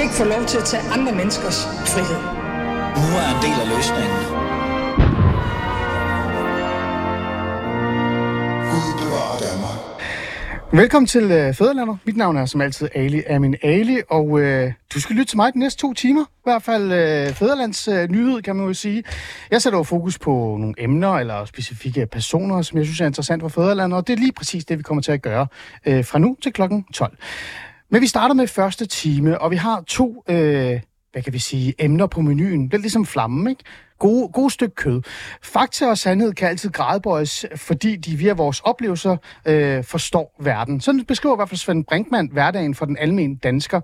skal ikke få lov til at tage andre menneskers frihed. Nu er en del af løsningen. Velkommen til øh, Fæderlander. Mit navn er som altid Ali Amin Ali, og øh, du skal lytte til mig de næste to timer. I hvert fald øh, Fæderlands øh, nyhed, kan man jo sige. Jeg sætter jo fokus på nogle emner eller specifikke personer, som jeg synes er interessant for Fæderlandet, og det er lige præcis det, vi kommer til at gøre øh, fra nu til klokken 12. Men vi starter med første time, og vi har to, øh, hvad kan vi sige, emner på menuen. Det er ligesom flammen, ikke? Gode, gode stykke kød. Fakta og sandhed kan altid gradbøjes, fordi de via vores oplevelser øh, forstår verden. Sådan beskriver i hvert fald Svend Brinkmann hverdagen for den almindelige dansker.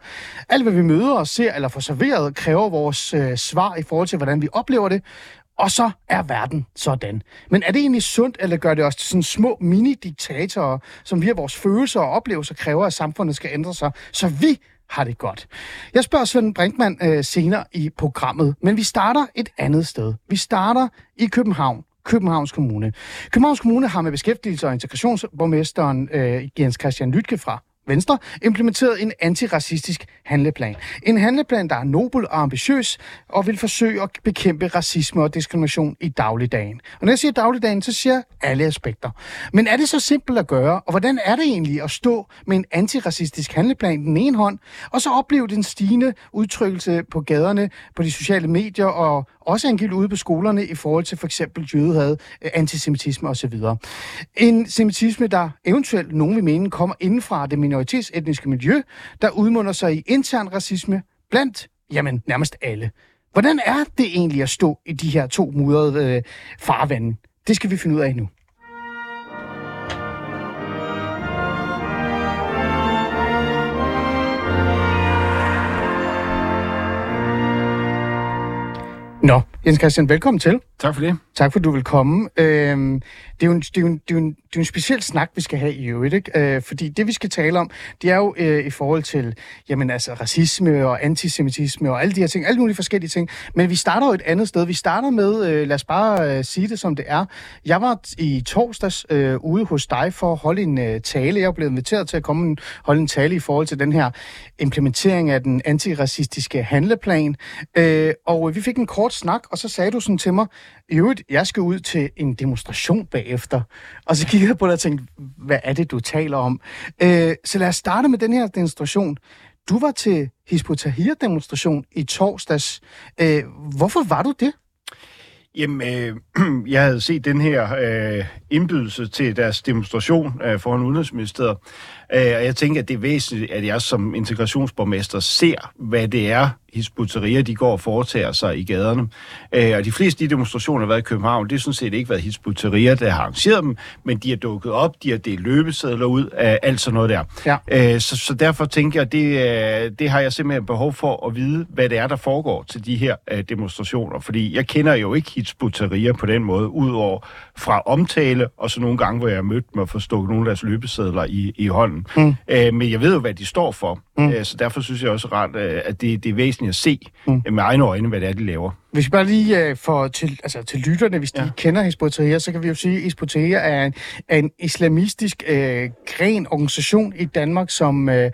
Alt, hvad vi møder og ser eller får serveret, kræver vores øh, svar i forhold til, hvordan vi oplever det. Og så er verden sådan. Men er det egentlig sundt, eller gør det os til sådan små mini-diktatorer, som via vores følelser og oplevelser kræver, at samfundet skal ændre sig, så vi har det godt. Jeg spørger Svend Brinkmann øh, senere i programmet, men vi starter et andet sted. Vi starter i København. Københavns Kommune. Københavns Kommune har med beskæftigelse- og integrationsborgmesteren øh, Jens Christian Lytke fra Venstre implementeret en antiracistisk handleplan. En handleplan, der er nobel og ambitiøs og vil forsøge at bekæmpe racisme og diskrimination i dagligdagen. Og når jeg siger dagligdagen, så siger jeg alle aspekter. Men er det så simpelt at gøre, og hvordan er det egentlig at stå med en antiracistisk handleplan i den ene hånd, og så opleve den stigende udtrykkelse på gaderne, på de sociale medier og også angiveligt ude på skolerne i forhold til for eksempel jødehad, øh, antisemitisme osv. En semitisme, der eventuelt nogen vil mene kommer indenfra det minoritetsetniske miljø, der udmunder sig i intern racisme blandt, jamen, nærmest alle. Hvordan er det egentlig at stå i de her to mudrede øh, farvande? Det skal vi finde ud af nu. Nå, Jens Christian, velkommen til. Tak for det. Tak for, at du vil komme. Øhm, det, er jo en, det, er jo en, det, er en, det er en speciel snak, vi skal have i øvrigt, ikke? Øh, fordi det, vi skal tale om, det er jo øh, i forhold til jamen, altså, racisme og antisemitisme og alle de her ting, alle mulige forskellige ting. Men vi starter jo et andet sted. Vi starter med, øh, lad os bare øh, sige det som det er. Jeg var i torsdags øh, ude hos dig for at holde en øh, tale. Jeg er blevet inviteret til at komme og holde en tale i forhold til den her implementering af den antiracistiske handleplan. Øh, og vi fik en kort snak, og så sagde du sådan til mig, i øvrigt, jeg skal ud til en demonstration bagefter. Og så kiggede jeg på dig og tænkte, hvad er det, du taler om? Øh, så lad os starte med den her demonstration. Du var til Hizb demonstration i torsdags. Øh, hvorfor var du det? Jamen, øh, jeg havde set den her øh, indbydelse til deres demonstration øh, foran Udenrigsministeriet, øh, og jeg tænker, at det er væsentligt, at jeg som integrationsborgmester ser, hvad det er, hisbutterier, de går og foretager sig i gaderne. Øh, og de fleste af de demonstrationer, der har været i København, det har sådan set ikke været hisbutterier, der har arrangeret dem, men de har dukket op, de har delt løbesedler ud, af alt sådan noget der. Ja. Øh, så, så derfor tænker jeg, det, øh, det har jeg simpelthen behov for at vide, hvad det er, der foregår til de her øh, demonstrationer. Fordi jeg kender jo ikke hisbutterier på den måde, udover fra omtale, og så nogle gange, hvor jeg har mødt dem og forstået nogle af deres løbesedler i, i hånden. Mm. Øh, men jeg ved jo, hvad de står for. Mm. Øh, så derfor synes jeg også ret, øh, at det, det er væsentligt at se mm. med egne øjne, hvad det er, de laver. Hvis vi bare lige uh, får til, altså, til lytterne, hvis de ja. kender Hizb så kan vi jo sige, at Hizb er en, er en islamistisk uh, gren organisation i Danmark, som uh, er,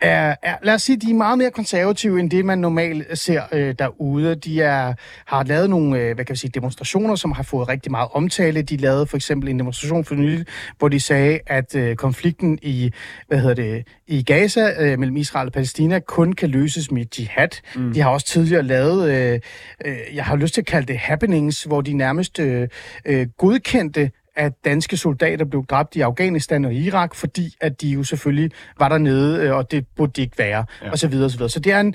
er, lad os sige, de er meget mere konservative, end det man normalt ser uh, derude. De er, har lavet nogle uh, hvad kan vi sige, demonstrationer, som har fået rigtig meget omtale. De lavede for eksempel en demonstration for nylig, hvor de sagde, at uh, konflikten i, hvad hedder det, i Gaza uh, mellem Israel og Palæstina kun kan løses med jihad. Mm. De har også tidligere lavet uh, jeg har lyst til at kalde det happenings, hvor de nærmest øh, øh, godkendte at danske soldater blev dræbt i Afghanistan og Irak, fordi at de jo selvfølgelig var dernede, øh, og det burde de ikke være, ja. og så videre, og så videre. Så det er en,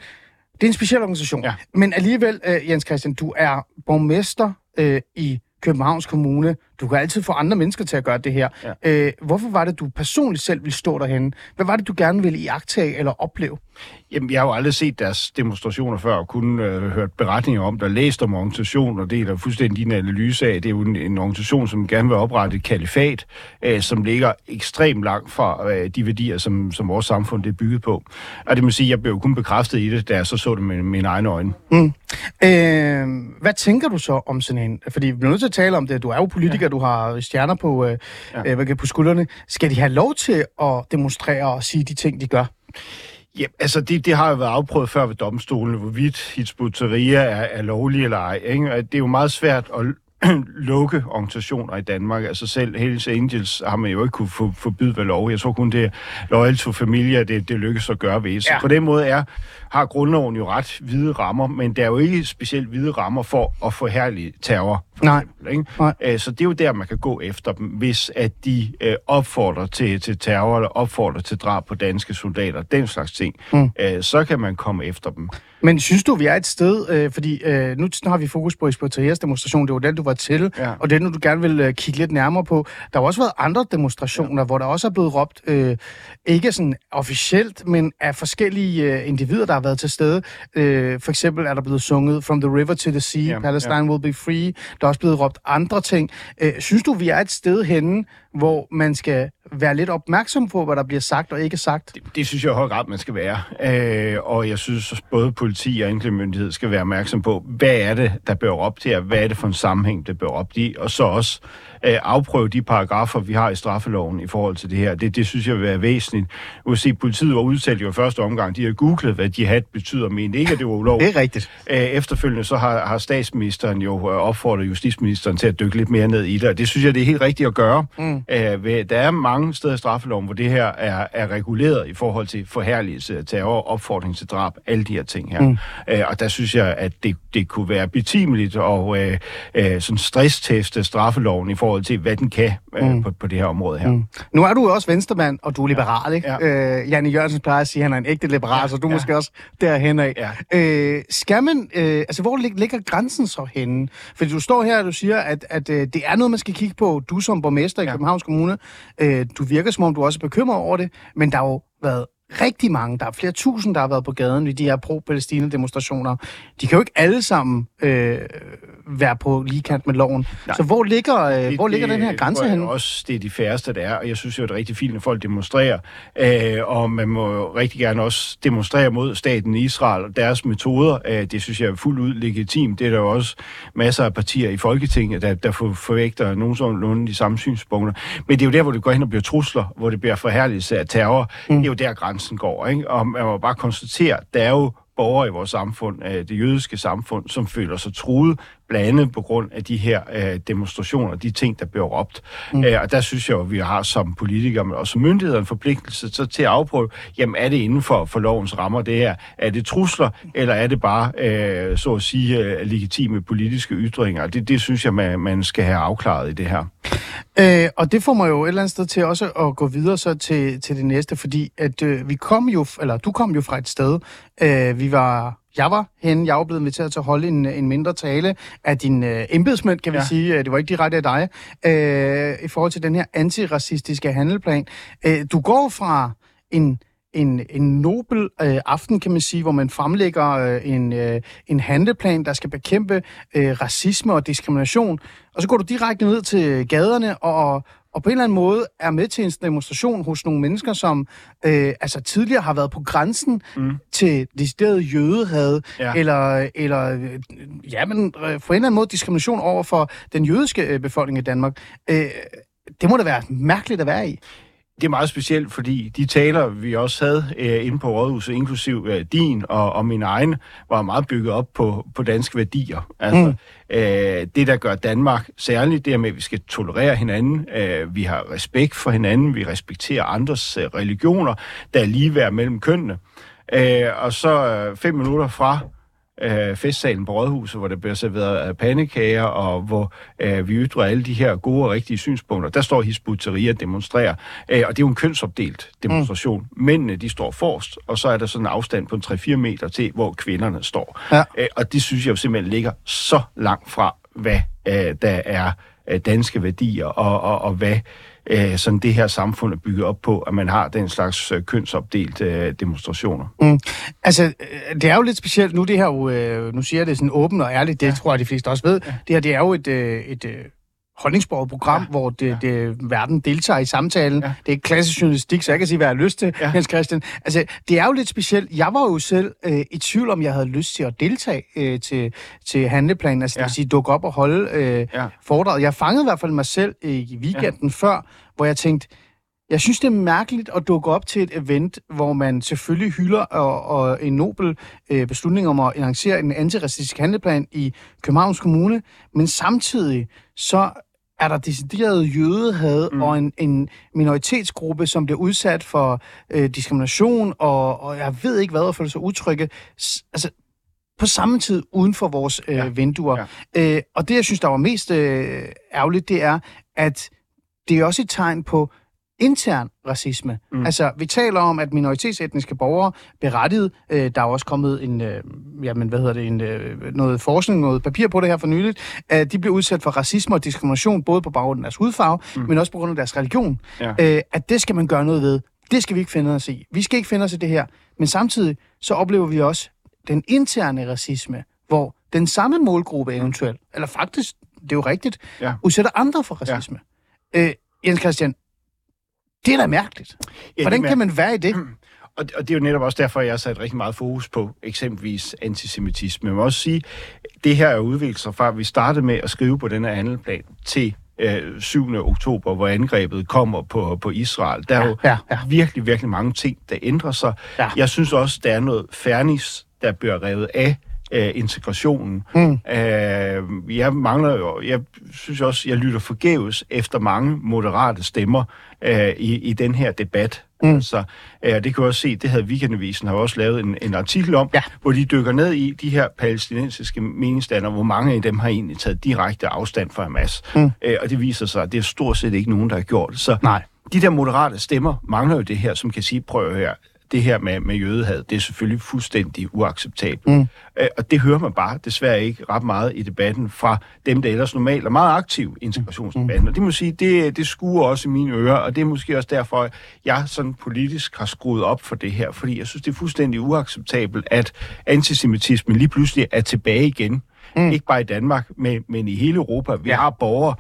det er en speciel organisation. Ja. Men alligevel, øh, Jens Christian, du er borgmester øh, i Københavns Kommune. Du kan altid få andre mennesker til at gøre det her. Ja. Øh, hvorfor var det, du personligt selv ville stå derhen? Hvad var det, du gerne ville iagtage eller opleve? Jamen, jeg har jo aldrig set deres demonstrationer før, og kun øh, hørt beretninger om der, læst om organisationen, og det er der fuldstændig din analyse af. Det er jo en, en organisation, som gerne vil oprette et kalifat, øh, som ligger ekstremt langt fra øh, de værdier, som, som vores samfund det er bygget på. Og det må sige, jeg blev jo kun bekræftet i det, da jeg så så det med mine egne øjne. Mm. Øh, hvad tænker du så om sådan en? Fordi vi bliver nødt til at tale om det. Du er jo politiker, ja. Du har stjerner på, øh, ja. øh, på skuldrene. Skal de have lov til at demonstrere og sige de ting, de gør? Ja, altså det, det har jo været afprøvet før ved domstolene, hvorvidt Hizb er, er lovlig eller ej. Ikke? Det er jo meget svært at lukke organisationer i Danmark. Altså selv Hells Angels har man jo ikke kunne for, forbyde ved lov. Jeg tror kun, det er Loyal to Familia, det, det lykkes at gøre ved. Så ja. på den måde er, har grundloven jo ret hvide rammer, men der er jo ikke specielt hvide rammer for at forhærlige terror. Nej. Eksempel, ikke? Nej. Æ, så det er jo der, man kan gå efter dem, hvis at de øh, opfordrer til, til terror eller opfordrer til drab på danske soldater, den slags ting. Mm. Æ, så kan man komme efter dem. Men synes du, vi er et sted, øh, fordi øh, nu har vi fokus på Espoterias demonstration, det var den, du var til, Ja. og den, du gerne vil øh, kigge lidt nærmere på. Der har også været andre demonstrationer, ja. hvor der også er blevet råbt, øh, ikke sådan officielt, men af forskellige øh, individer, der har været til stede. Øh, for eksempel er der blevet sunget From the River to the Sea, Ja, Palestine ja. will be free. Der er også blevet råbt andre ting. Øh, synes du, vi er et sted henne, hvor man skal være lidt opmærksom på, hvad der bliver sagt og ikke sagt? Det, det synes jeg i høj grad, man skal være. Øh, og jeg synes, at både politi og anklagemyndighed skal være opmærksom på, hvad er det, der bliver op til, og hvad er det for en sammenhæng, der bliver op i, og så også øh, afprøve de paragrafer, vi har i straffeloven i forhold til det her. Det, det synes jeg vil være væsentligt. Du kan se, politiet var udtalt jo i første omgang, de har googlet, hvad jihad betyder, men ikke, at det var ulovligt. Det er rigtigt. Øh, Efterfølgende så har, har statsministeren jo øh, opfordret justitsministeren til at dykke lidt mere ned i det, og det synes jeg, det er helt rigtigt at gøre. Mm. Øh, der er mange steder i straffeloven, hvor det her er, er reguleret i forhold til forherligelse af terror, opfordring til drab, alle de her ting her. Mm. Øh, og der synes jeg, at det, det kunne være betimeligt og øh, øh, sådan stressteste straffeloven i forhold til, hvad den kan øh, mm. på, på det her område her. Mm. Nu er du også venstremand, og du er liberal, ikke? Ja. Øh, Janne Jørgensen plejer at sige, at han er en ægte liberal, ja. så du Ja. måske også derhen af. Ja. Øh, skal man, øh, altså hvor lig- ligger grænsen så henne? Fordi du står her, og du siger, at, at øh, det er noget, man skal kigge på. Du som borgmester i Ja. Københavns Kommune, øh, du virker som om, du også er bekymret over det, men der har jo været rigtig mange, der er flere tusind, der har været på gaden i de her pro-Palæstina-demonstrationer. De kan jo ikke alle sammen øh, være på lige kant med loven. Nej. Så hvor ligger, øh, hvor ligger den her grænse henne? også, det er de færreste, der er, og jeg synes jo, det er rigtig fint, når folk demonstrerer, øh, og man må rigtig gerne også demonstrere mod staten Israel og deres metoder. Øh, det synes jeg er fuldt ud legitimt. Det er der jo også masser af partier i Folketinget, der, der for, forvægter nogenlunde de samme synspunkter. Men det er jo der, hvor det går hen og bliver trusler, hvor det bliver forherligelse af terror. Mm. Det er jo der, grænsen går. Ikke? Og man må bare konstatere, der er jo borgere i vores samfund, øh, det jødiske samfund, som føler sig truet, blandt andet på grund af de her øh, demonstrationer, de ting, der bliver råbt. Mm. Øh, og der synes jeg jo, at vi har som politikere, men også som myndigheder en forpligtelse så til at afprøve, jamen er det inden for, for lovens rammer det her? Er det trusler, eller er det bare, øh, så at sige, øh, legitime politiske ytringer? Det, det synes jeg, man, man skal have afklaret i det her. Øh, og det får mig jo et eller andet sted til også at gå videre så til, til det næste, fordi at øh, vi kom jo, eller du kom jo fra et sted, øh, vi var, jeg var henne, jeg var blevet inviteret til at holde en, en mindre tale af din øh, embedsmænd, kan vi Ja. sige, Øh, det var ikke direkte af dig, øh, i forhold til den her antiracistiske handelplan. Øh, du går fra en en, en nobel øh, aften, kan man sige, hvor man fremlægger øh, en, øh, en handleplan, der skal bekæmpe øh, racisme og diskrimination. Og så går du direkte ned til gaderne og, og på en eller anden måde er med til en demonstration hos nogle mennesker, som øh, altså tidligere har været på grænsen mm. til decideret jødehad, Ja. eller, eller øh, ja, men øh, på en eller anden måde diskrimination over for den jødiske øh, befolkning i Danmark. Øh, det må da være mærkeligt at være i. Det er meget specielt, fordi de taler, vi også havde øh, inde på Rådhuset, inklusiv øh, din og, og min egen, var meget bygget op på, på danske værdier. Altså, mm. øh, det, der gør Danmark særligt, det er med, at vi skal tolerere hinanden. Øh, vi har respekt for hinanden. Vi respekterer andres øh, religioner. Der er ligeværd mellem kønnene. Øh, og så øh, fem minutter fra øh, festsalen på Rådhuset, hvor der bliver serveret øh, pandekager, og hvor øh, vi ytrer alle de her gode og rigtige synspunkter. Der står Hizb og demonstrerer, øh, og det er jo en kønsopdelt demonstration. Mm. Mændene, de står forrest, og så er der sådan en afstand på en 3-4 meter til, hvor kvinderne står. Ja. Øh, og det synes jeg jo simpelthen ligger så langt fra, hvad øh, der er øh, danske værdier, og, og, og hvad øh, sådan det her samfund er bygget op på, at man har den slags øh, kønsopdelt øh, demonstrationer. Mm. Altså, øh, det er jo lidt specielt. Nu, det her jo, øh, nu siger jeg det sådan åbent og ærligt, det ja. tror jeg, de fleste også ved. Ja. Det her, det er jo et, øh, et øh, holdningsbordet program, ja. hvor det, ja. det, verden deltager i samtalen. Ja. Det er klassisk journalistik, så jeg kan sige, hvad jeg har lyst til, ja. Jens Christian. Altså, det er jo lidt specielt. Jeg var jo selv øh, i tvivl om, jeg havde lyst til at deltage øh, til, til handleplanen, altså ja. det vil sige dukke op og holde øh, Ja. foredraget. Jeg fangede i hvert fald mig selv øh, i weekenden ja. før, hvor jeg tænkte, Jeg synes, det er mærkeligt at dukke op til et event, hvor man selvfølgelig hylder og, og en nobel øh, beslutning om at lancere en antiracistisk handleplan i Københavns Kommune, men samtidig så er der decideret jødehad mm. og en, en minoritetsgruppe, som bliver udsat for øh, diskrimination, og, og jeg ved ikke hvad, at føle sig utrygge. S- altså, på samme tid uden for vores øh, ja. vinduer. Ja. Øh, og det, jeg synes, der var mest øh, ærgerligt, det er, at det er også et tegn på intern racisme. Mm. Altså, vi taler om, at minoritetsetniske borgere berettiget, øh, der er også kommet en, øh, jamen, hvad hedder det, en, øh, noget forskning, noget papir på det her for nyligt, at de bliver udsat for racisme og diskrimination, både på baggrund af deres hudfarve, mm. men også på grund af deres religion. Ja. Øh, at det skal man gøre noget ved. Det skal vi ikke finde os i. Vi skal ikke finde os i det her. Men samtidig så oplever vi også den interne racisme, hvor den samme målgruppe eventuelt, eller faktisk, det er jo rigtigt, ja. udsætter andre for racisme. Ja. Øh, Jens Christian, det er da mærkeligt. Ja, Hvordan kan man være i det? Og, og det er jo netop også derfor, jeg har sat rigtig meget fokus på eksempelvis antisemitisme. Må også sige, det her er udviklet sig fra, at vi startede med at skrive på den her handelplan til øh, 7. oktober, hvor angrebet kommer på, på Israel. Der er ja, jo ja, ja. virkelig, virkelig mange ting, der ændrer sig. Ja. Jeg synes også, der er noget fairness, der bliver revet af øh, integrationen. Mm. Øh, jeg mangler jo, jeg synes også, jeg lytter forgæves efter mange moderate stemmer øh, i, i den her debat. Mm. Så øh, det kan også se, det havde Weekendavisen har også lavet en, en artikel om, ja. hvor de dykker ned i de her palæstinensiske meningsstander, hvor mange af dem har egentlig taget direkte afstand fra Hamas. Mm. Øh, og det viser sig, at det er stort set ikke nogen, der har gjort det. Så Nej. de der moderate stemmer mangler jo det her, som kan sige, prøv her, det her med, med jødehad, det er selvfølgelig fuldstændig uacceptabelt. Mm. Øh, og det hører man bare desværre ikke ret meget i debatten fra dem, der ellers normalt er meget aktive i integrationsdebatten. Mm. Og det må sige, det, det skuer også i mine ører, og det er måske også derfor, jeg sådan politisk har skruet op for det her, fordi jeg synes, det er fuldstændig uacceptabelt, at antisemitismen lige pludselig er tilbage igen. Mm. Ikke bare i Danmark, men, men i hele Europa. Vi ja. har borgere,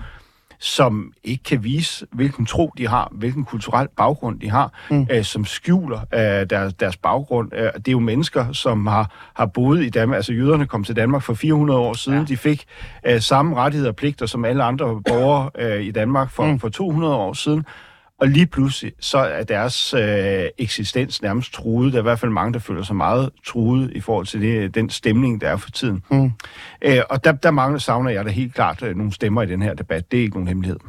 som ikke kan vise, hvilken tro de har, hvilken kulturel baggrund de har, mm. øh, som skjuler øh, deres, deres baggrund. Øh, det er jo mennesker, som har, har boet i Danmark. Altså jøderne kom til Danmark for 400 år siden. Ja. De fik øh, samme rettigheder og pligter som alle andre borgere øh, i Danmark for, mm. for 200 år siden. Og lige pludselig, så er deres øh, eksistens nærmest truet. Der er i hvert fald mange, der føler sig meget truet i forhold til det, den stemning, der er for tiden. Mm. Øh, og der, der mangler, savner jeg da helt klart øh, nogle stemmer i den her debat. Det er ikke nogen hemmelighed.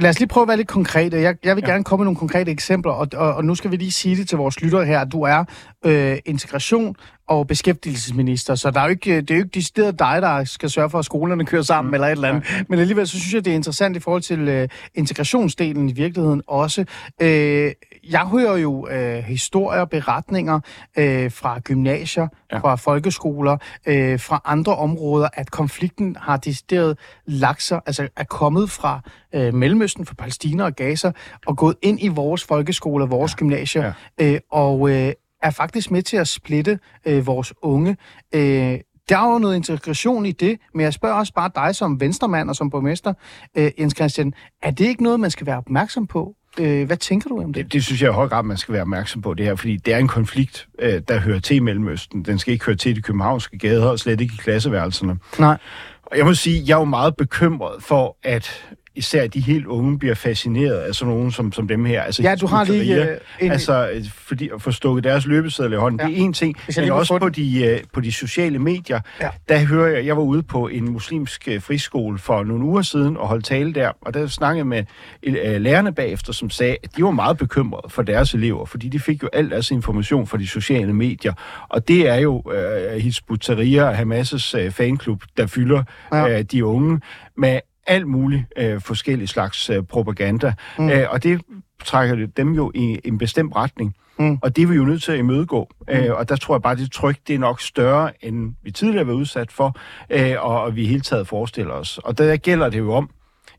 Lad os lige prøve at være lidt konkrete. Jeg, jeg vil ja. gerne komme med nogle konkrete eksempler, og, og, og nu skal vi lige sige det til vores lyttere her. Du er øh, integration og beskæftigelsesminister, så der er jo ikke, det er jo ikke decideret dig, der skal sørge for, at skolerne kører sammen mm. eller et eller andet. Ja. Men alligevel så synes jeg, det er interessant i forhold til øh, integrationsdelen i virkeligheden også. Øh, jeg hører jo øh, historier, beretninger øh, fra gymnasier, ja. fra folkeskoler, øh, fra andre områder, at konflikten har decideret lagt sig, altså er kommet fra øh, Mellemøsten, fra Palæstina og Gaza, og gået ind i vores folkeskoler, vores ja. gymnasier, ja. Øh, og øh, er faktisk med til at splitte øh, vores unge. Øh, der er jo noget integration i det, men jeg spørger også bare dig som venstremand og som borgmester, øh, Jens Christian, er det ikke noget, man skal være opmærksom på? Øh, hvad tænker du om det? det? Det synes jeg i høj grad, man skal være opmærksom på det her, fordi det er en konflikt, øh, der hører til i Mellemøsten. Den skal ikke høre til de københavnske gader, og slet ikke i klasseværelserne. Nej. Og jeg må sige, jeg er jo meget bekymret for, at især de helt unge bliver fascineret af sådan nogen som, som dem her. Altså, ja, du har lige... En... Altså, fordi at få stukket deres løbesedler i hånden, ja. det er en ting. Men også på de, uh, på de sociale medier, ja. der hører jeg, jeg var ude på en muslimsk uh, friskole for nogle uger siden og holdt tale der, og der snakkede med uh, lærerne bagefter, som sagde, at de var meget bekymrede for deres elever, fordi de fik jo al deres information fra de sociale medier. Og det er jo uh, Hizb ut-Tahrir, Hamas' uh, fanklub, der fylder ja. uh, de unge med alt muligt øh, forskellige slags øh, propaganda. Mm. Æ, og det trækker dem jo i en bestemt retning. Mm. Og det er vi jo nødt til at imødegå. Mm. Æ, og der tror jeg bare, at det tryk det er nok større, end vi tidligere var udsat for, øh, og, og vi hele taget forestiller os. Og der gælder det jo om,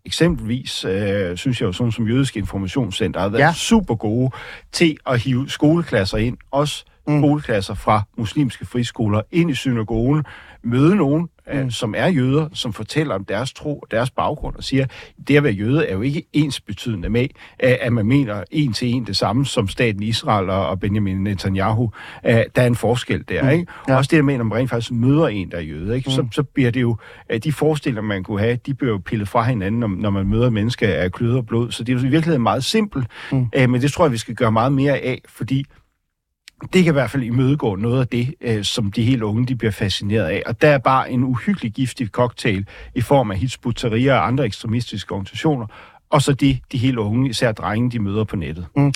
eksempelvis, øh, synes jeg jo, sådan som Jødisk Informationscenter har været ja. super gode til at hive skoleklasser ind, også mm. skoleklasser fra muslimske friskoler ind i synagogen, møde nogen, mm. som er jøder, som fortæller om deres tro og deres baggrund, og siger, det at være jøde er jo ikke ens betydende med, at man mener en til en det samme som staten Israel og Benjamin Netanyahu. Der er en forskel der, mm. ikke? Ja. Også det der at man rent faktisk møder en, der er jøde, ikke? Mm. Så, så bliver det jo, de forestillinger, man kunne have, de bliver jo pillet fra hinanden, når, når man møder mennesker af kløder og blod. Så det er jo i virkeligheden meget simpelt, mm. men det tror jeg, vi skal gøre meget mere af, fordi det kan i hvert fald imødegå noget af det, øh, som de helt unge de bliver fascineret af. Og der er bare en uhyggelig giftig cocktail i form af Hizb og andre ekstremistiske organisationer, og så de, de helt unge, især drenge, de møder på nettet. Mm. Uh,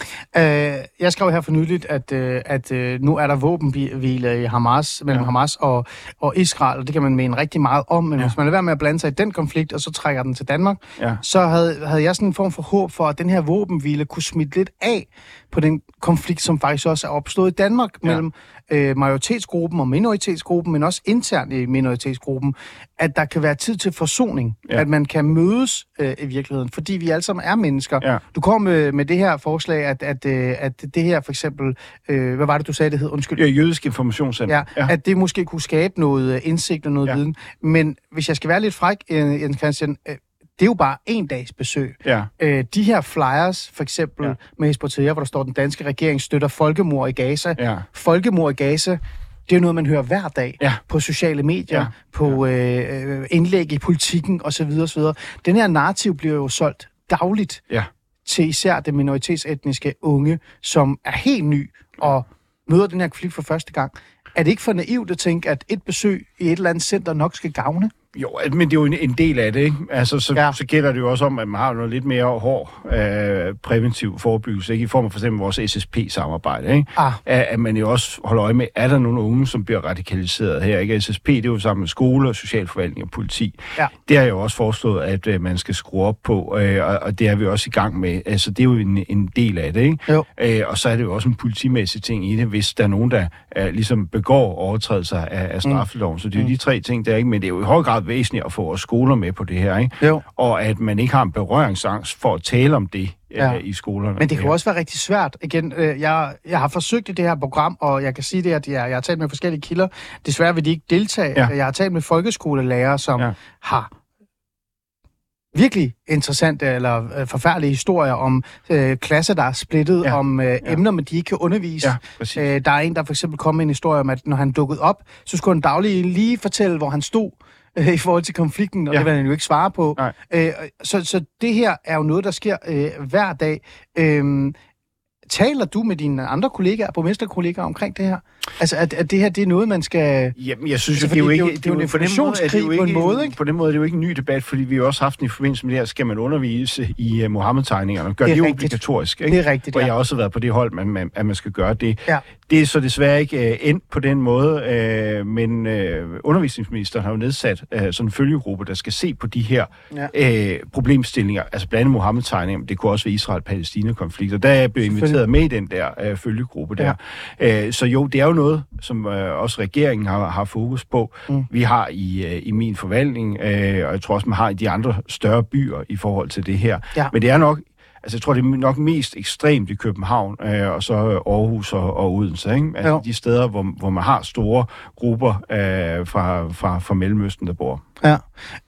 jeg skrev her for nyligt, at, uh, at uh, nu er der våbenhvile i Hamas, mellem ja. Hamas og, og Israel, og det kan man mene rigtig meget om, men ja. hvis man er værd med at blande sig i den konflikt, og så trækker den til Danmark, ja. så havde, havde jeg sådan en form for håb for, at den her våbenhvile kunne smitte lidt af på den konflikt, som faktisk også er opstået i Danmark ja. mellem øh, majoritetsgruppen og minoritetsgruppen, men også internt i minoritetsgruppen, at der kan være tid til forsoning, ja. at man kan mødes øh, i virkeligheden, fordi vi alle sammen er mennesker. Ja. Du kom med, med det her forslag, at, at, øh, at det her for eksempel, øh, hvad var det, du sagde, det hed? Undskyld. Ja, jødisk informationscenter. Ja, ja, at det måske kunne skabe noget øh, indsigt og noget ja. viden. Men hvis jeg skal være lidt fræk, øh, Jens Christian, øh, det er jo bare en dags besøg. Ja. Øh, de her flyers, for eksempel ja. med Hezbollah, hvor der står, at den danske regering støtter folkemord i Gaza. Ja. Folkemord i Gaza, det er jo noget, man hører hver dag ja. på sociale medier, ja. på øh indlæg i politikken osv. osv. Den her narrativ bliver jo solgt dagligt ja. til især det minoritetsetniske unge, som er helt ny og møder den her konflikt for første gang. Er det ikke for naivt at tænke, at et besøg i et eller andet center nok skal gavne? Jo, men det er jo en, en del af det, ikke? Altså, så, ja. så gælder det jo også om, at man har noget lidt mere hård øh, præventiv forebyggelse, ikke? I form af for eksempel vores SSP-samarbejde, ikke? Ah. At, at man jo også holder øje med, er der nogle unge, som bliver radikaliseret her, ikke? SSP, det er jo sammen med skole og socialforvaltning og politi. Ja. Det har jo også foreslået, at øh, man skal skrue op på, øh, og, og det er vi også i gang med. Altså, det er jo en, en del af det, ikke? Jo. Øh, og så er det jo også en politimæssig ting i det, hvis der er nogen, der øh, ligesom begår overtrædelser af, af straffeloven. Mm. Så det er jo mm. de tre ting der, ikke? Men det er jo i høj grad væsentligt at få vores skoler med på det her, ikke? Jo. Og at man ikke har en berøringsangst for at tale om det ja. i skolerne. Men det kan ja. også være rigtig svært. Igen, øh, jeg, jeg har forsøgt i det her program, og jeg kan sige det, at jeg, jeg har talt med forskellige kilder. Desværre vil de ikke deltage. Ja. Jeg har talt med folkeskolelærere, som ja. har virkelig interessante eller øh, forfærdelige historier om øh, klasser, der er splittet, ja. om øh, ja. emner, men de ikke kan undervise. Ja, øh, der er en, der for eksempel kom med en historie om, at når han dukkede op, så skulle han daglig lige fortælle, hvor han stod øh, i forhold til konflikten, og ja. det vil han jo ikke svare på. Øh, så, så det her er jo noget, der sker øh, hver dag. Øh, taler du med dine andre kollegaer, borgmesterkollegaer omkring det her? Altså, at, at det her, det er noget, man skal... Jamen, jeg synes, altså, det er jo ikke... Det er jo, det er jo en jo på en måde, ikke? På den måde er det jo ikke en ny debat, fordi vi har også haft den i forbindelse med det her, skal man undervise i uh, Mohammed-tegningerne, gør det, det jo obligatorisk, ikke? Det er rigtigt, ja. Og jeg har også været på det hold, man, man, at man skal gøre det. Ja. Det er så desværre ikke uh, endt på den måde, uh, men uh, undervisningsministeren har jo nedsat uh, sådan en følgegruppe, der skal se på de her ja. uh, problemstillinger, altså blandt andet Mohammed-tegninger, det kunne også være Israel-Palæstina-konflikter. Der er jeg blevet inviteret med i den der uh, følgegruppe der. Ja. Uh, så jo, det er jo noget, som øh, også regeringen har, har fokus på. Mm. Vi har i, øh, i min forvaltning, øh, og jeg tror også, man har i de andre større byer i forhold til det her. Ja. Men det er nok Altså, jeg tror, det er nok mest ekstremt i København, øh, og så Aarhus og, og Odense, ikke? Altså, jo. de steder, hvor, hvor man har store grupper øh, fra, fra, fra Mellemøsten, der bor. Ja.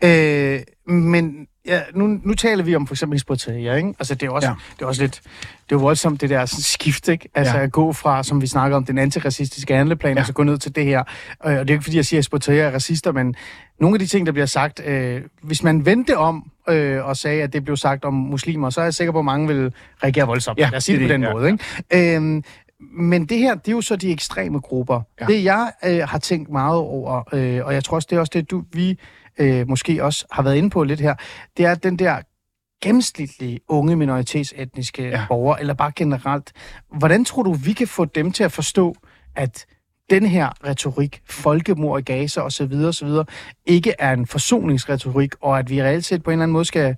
Øh, men ja, nu, nu taler vi om for eksempel Hizbollah, ikke? Altså, det er også, ja. det er også lidt, det er voldsomt, det der sådan, skift, ikke? Altså, ja. at gå fra, som vi snakker om, den antiracistiske handleplan, ja. og så gå ned til det her. Og, det er ikke, fordi jeg siger, at Hizbollah er racister, men nogle af de ting, der bliver sagt, øh, hvis man vendte om øh, og sagde, at det blev sagt om muslimer, så er jeg sikker på, at mange vil reagere voldsomt. Ja, Lad os sige det, det på den ja. måde, ikke? Øh, men det her, det er jo så de ekstreme grupper. Ja. Det jeg øh, har tænkt meget over, øh, og jeg tror også, det er også det, du, vi øh, måske også har været inde på lidt her, det er den der gennemsnitlige unge minoritetsetniske ja. borgere, eller bare generelt. Hvordan tror du, vi kan få dem til at forstå, at den her retorik, folkemord i Gaza osv., osv., ikke er en forsoningsretorik, og at vi reelt set på en eller anden måde skal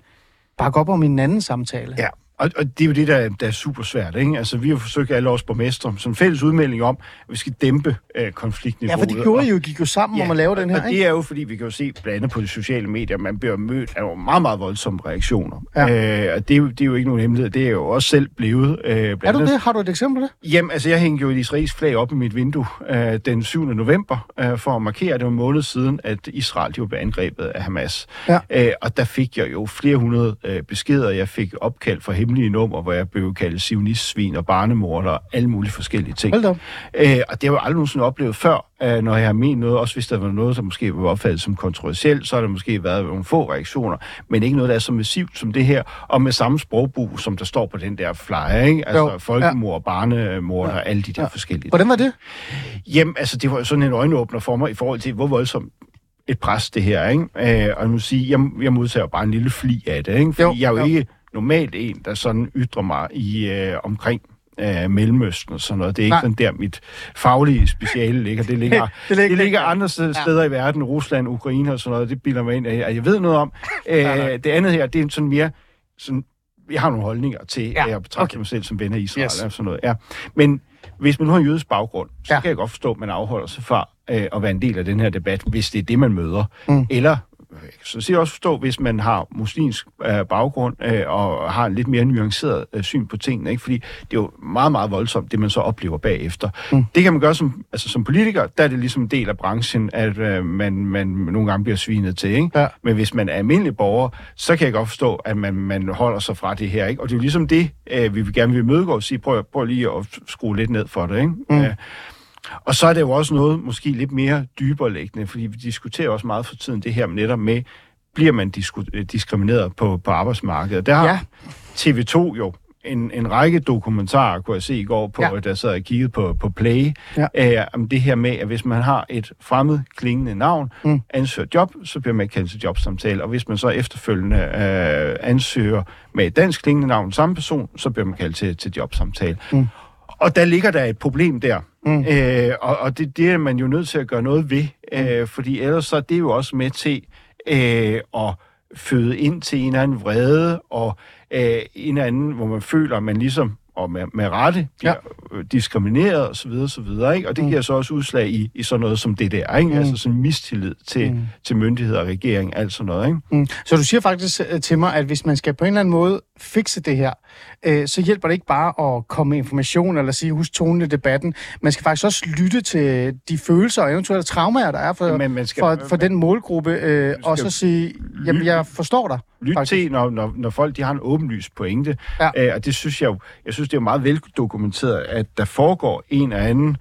bakke op om en anden samtale? Ja, Og, og det er jo det, der, der er super svært. Ikke? Altså, vi har forsøgt alle os borgmestre som fælles udmelding om, at vi skal dæmpe øh, konfliktniveauet. Ja, for det gjorde I jo, gik jo sammen ja, om at lave den her, og det er jo, fordi vi kan jo se blandt andet på de sociale medier, man bliver mødt af nogle meget, meget voldsomme reaktioner. Ja. Øh, og det er, jo, det er jo ikke nogen hemmelighed. Det er jo også selv blevet. Øh, er du det? Har du et eksempel på det? Jamen, altså, jeg hængte jo et israelsk flag op i mit vindue øh, den 7. november, øh, for at markere, at det var en måned siden, at Israel jo blev angrebet af Hamas. Ja. Øh, og der fik jeg jo flere hundrede øh, beskeder. Jeg fik opkald fra hemmelige numre, hvor jeg blev kaldt sionistsvin og barnemorder og alle mulige forskellige ting. Hold øh, og det har jeg aldrig nogensinde oplevet før, øh, når jeg har ment noget. Også hvis der var noget, som måske var opfattet som kontroversielt, så har der måske været nogle få reaktioner, men ikke noget, der er så massivt som det her, og med samme sprogbrug, som der står på den der flyer, ikke? Altså jo. folkemord, ja. barnemord ja. og alle de der ja. forskellige. Hvordan var det? Jamen, altså, det var sådan en øjenåbner for mig i forhold til, hvor voldsomt et pres, det her, ikke? Øh, og nu sige, jeg, jeg modtager bare en lille fli af det, ikke? Fordi jo, jeg er jo, jo ikke normalt en, der sådan ytrer mig i øh, omkring øh, Mellemøsten og sådan noget. Det er ikke Nej. sådan der, mit faglige speciale ligger. Det ligger, det ligger, det ligger andre steder ja. i verden, Rusland, Ukraine og sådan noget. Det bilder mig ind, at jeg ved noget om. Øh, det andet her, det er sådan mere sådan, jeg har nogle holdninger til, ja. at jeg betragter okay. mig selv som ven af Israel yes. og sådan noget. Ja. Men hvis man nu har en jødisk baggrund, så ja. kan jeg godt forstå, at man afholder sig fra øh, at være en del af den her debat, hvis det er det, man møder. Mm. Eller så siger også forstå, hvis man har muslimsk øh, baggrund øh, og har en lidt mere nuanceret øh, syn på tingene, ikke? fordi det er jo meget, meget voldsomt, det man så oplever bagefter. Mm. Det kan man gøre som, altså, som politiker, der er det ligesom en del af branchen, at øh, man, man nogle gange bliver svinet til. Ikke? Ja. Men hvis man er almindelig borger, så kan jeg godt forstå, at man, man holder sig fra det her. Ikke? Og det er jo ligesom det, øh, vi vil gerne vil mødegå og sige, prøv, prøv lige at skrue lidt ned for det. Ikke? Mm. Øh, og så er det jo også noget måske lidt mere dybere liggende, fordi vi diskuterer også meget for tiden det her med netop med, bliver man diskrimineret på, på arbejdsmarkedet. Der har ja. TV2 jo en, en række dokumentarer, kunne jeg se i går, på, ja. der sad og kiggede på, på Play, ja. øh, om det her med, at hvis man har et fremmed klingende navn, mm. ansøger job, så bliver man kaldt til jobsamtale, og hvis man så efterfølgende øh, ansøger med et dansk klingende navn, samme person, så bliver man kaldt til, til jobsamtale. Mm. Og der ligger der et problem der, mm. øh, og, og det, det er man jo nødt til at gøre noget ved, øh, mm. fordi ellers så er det jo også med til øh, at føde ind til en eller anden vrede, og øh, en eller anden, hvor man føler, at man ligesom og med, med rette bliver. Diskrimineret osv. Og, så videre, ikke? og det mm. giver så også udslag i, i sådan noget som det der, ikke? Mm. altså sådan mistillid til, mm. til myndigheder og regering, alt sådan noget. Ikke? Mm. Så du siger faktisk øh, til mig, at hvis man skal på en eller anden måde fikse det her, øh, så hjælper det ikke bare at komme med information eller sige, husk tonen i debatten. Man skal faktisk også lytte til de følelser og eventuelle traumer, der er for, Men man skal, for, for den målgruppe, øh, og så sige, jamen jeg forstår dig. Lyt til, når, når, når folk de har en åbenlys pointe. Ja. Æ, og det synes jeg jo, jeg synes, det er meget veldokumenteret, at der foregår en eller anden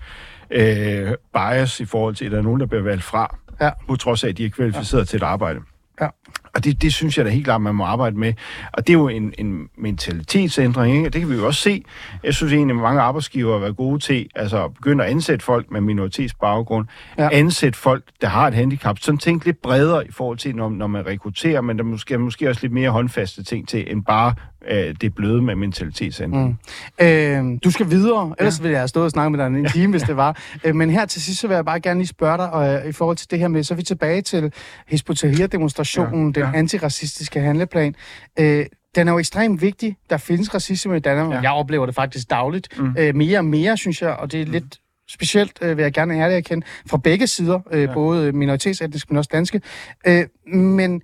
øh, bias i forhold til, at der er nogen, der bliver valgt fra, ja. på trods af, at de er kvalificeret ja. til et arbejde. Ja. Og det, det synes jeg da helt klart, man må arbejde med. Og det er jo en, en mentalitetsændring, ikke? det kan vi jo også se. Jeg synes egentlig, at mange arbejdsgiver har været gode til altså, at begynde at ansætte folk med minoritetsbaggrund, ja. ansætte folk, der har et handicap. Sådan tænk lidt bredere i forhold til, når, når man rekrutterer, men der måske, måske også lidt mere håndfaste ting til, end bare øh, det bløde med mentalitetsændring. Mm. Øh, du skal videre, ellers ja. ville jeg have stået og snakket med dig en time, hvis det var. Øh, men her til sidst, så vil jeg bare gerne lige spørge dig øh, i forhold til det her med, så er vi tilbage til Hizb demonstrationen ja. Den ja. antiracistiske handleplan. Øh, den er jo ekstremt vigtig. Der findes racisme i Danmark. Ja. Jeg oplever det faktisk dagligt. Mm. Øh, mere og mere, synes jeg, og det er mm. lidt specielt, øh, vil jeg gerne ærligt erkende, fra begge sider, øh, ja. både minoritetsetniske, men også danske. Øh, men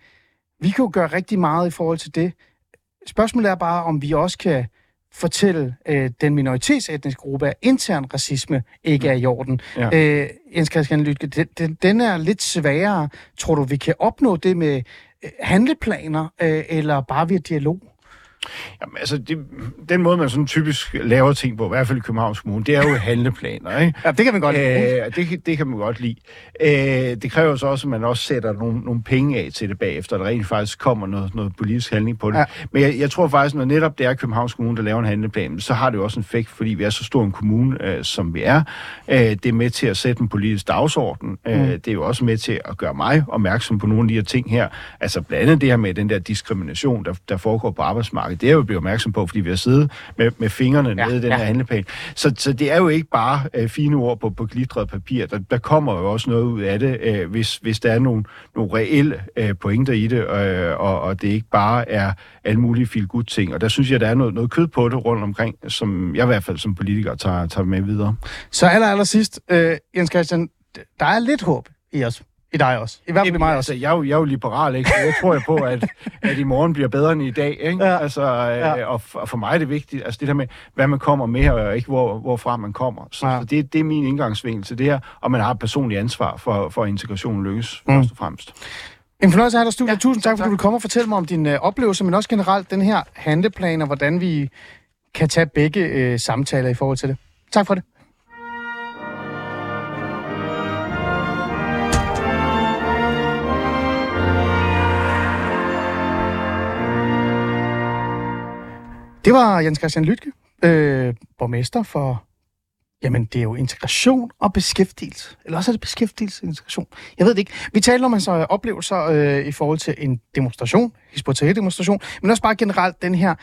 vi kan jo gøre rigtig meget i forhold til det. Spørgsmålet er bare, om vi også kan fortælle øh, den minoritetsetniske gruppe, at intern racisme ikke er i orden. Ja. Øh, Jens Christian Lytke, den, den, den er lidt sværere. Tror du, vi kan opnå det med øh, handleplaner, øh, eller bare via dialog? Jamen, altså, det, den måde, man sådan typisk laver ting på, i hvert fald i Københavns Kommune, det er jo handleplaner, ikke? Ja, det kan man godt lide. Æh, det, det kan man godt lide. Æh, det kræver så også, at man også sætter nogle, nogle penge af til det bagefter, der rent faktisk kommer noget, noget politisk handling på det. Ja. Men jeg, jeg tror faktisk, når netop det er Københavns Kommune, der laver en handleplan, så har det jo også en effekt, fordi vi er så stor en kommune, øh, som vi er. Æh, det er med til at sætte en politisk dagsorden. Mm. Æh, det er jo også med til at gøre mig opmærksom på nogle af de her ting her. Altså blandt andet det her med den der diskrimination, der, der foregår på arbejdsmarkedet Det er jo blevet opmærksom på, fordi vi har siddet med, med fingrene Ja, ja, nede i den ja. her handleplan. Så, så det er jo ikke bare øh, fine ord på, på glitret papir. Der, der kommer jo også noget ud af det, øh, hvis, hvis der er nogle, nogle reelle øh, pointer i det, øh, og, og det ikke bare er alle mulige feel good ting. Og der synes jeg, der er noget, noget kød på det rundt omkring, som jeg i hvert fald som politiker tager, tager med videre. Så aller, aller sidst, øh, Jens Christian, der er lidt håb i os. I dig også. I hvert fald i mig også. Altså, jeg, er jo, jeg er jo liberal, ikke? Så jeg tror jeg på, at, at i morgen bliver bedre end i dag, ikke? Ja. Altså, øh, Ja. og, for, og for mig er det vigtigt, altså det der med, hvad man kommer med, og ikke hvor, hvorfra man kommer. Så, Ja. så det, det er min indgangsvinkel til det her, og man har et personligt ansvar for, for at integrationen lykkes, Mm. først og fremmest. En fornøjelse at have dig, Studio. Ja, Tusind tak, fordi tak. du vil komme og fortælle mig om din øh, oplevelse, men også generelt den her handleplan, og hvordan vi kan tage begge øh, samtaler i forhold til det. Tak for det. Det var Jens Christian Lytke, øh, borgmester for, jamen det er jo integration og beskæftigelse. Eller også er det beskæftigelse og integration. Jeg ved det ikke. Vi taler om hans altså, oplevelser øh, i forhold til en demonstration, demonstration, men også bare generelt den her,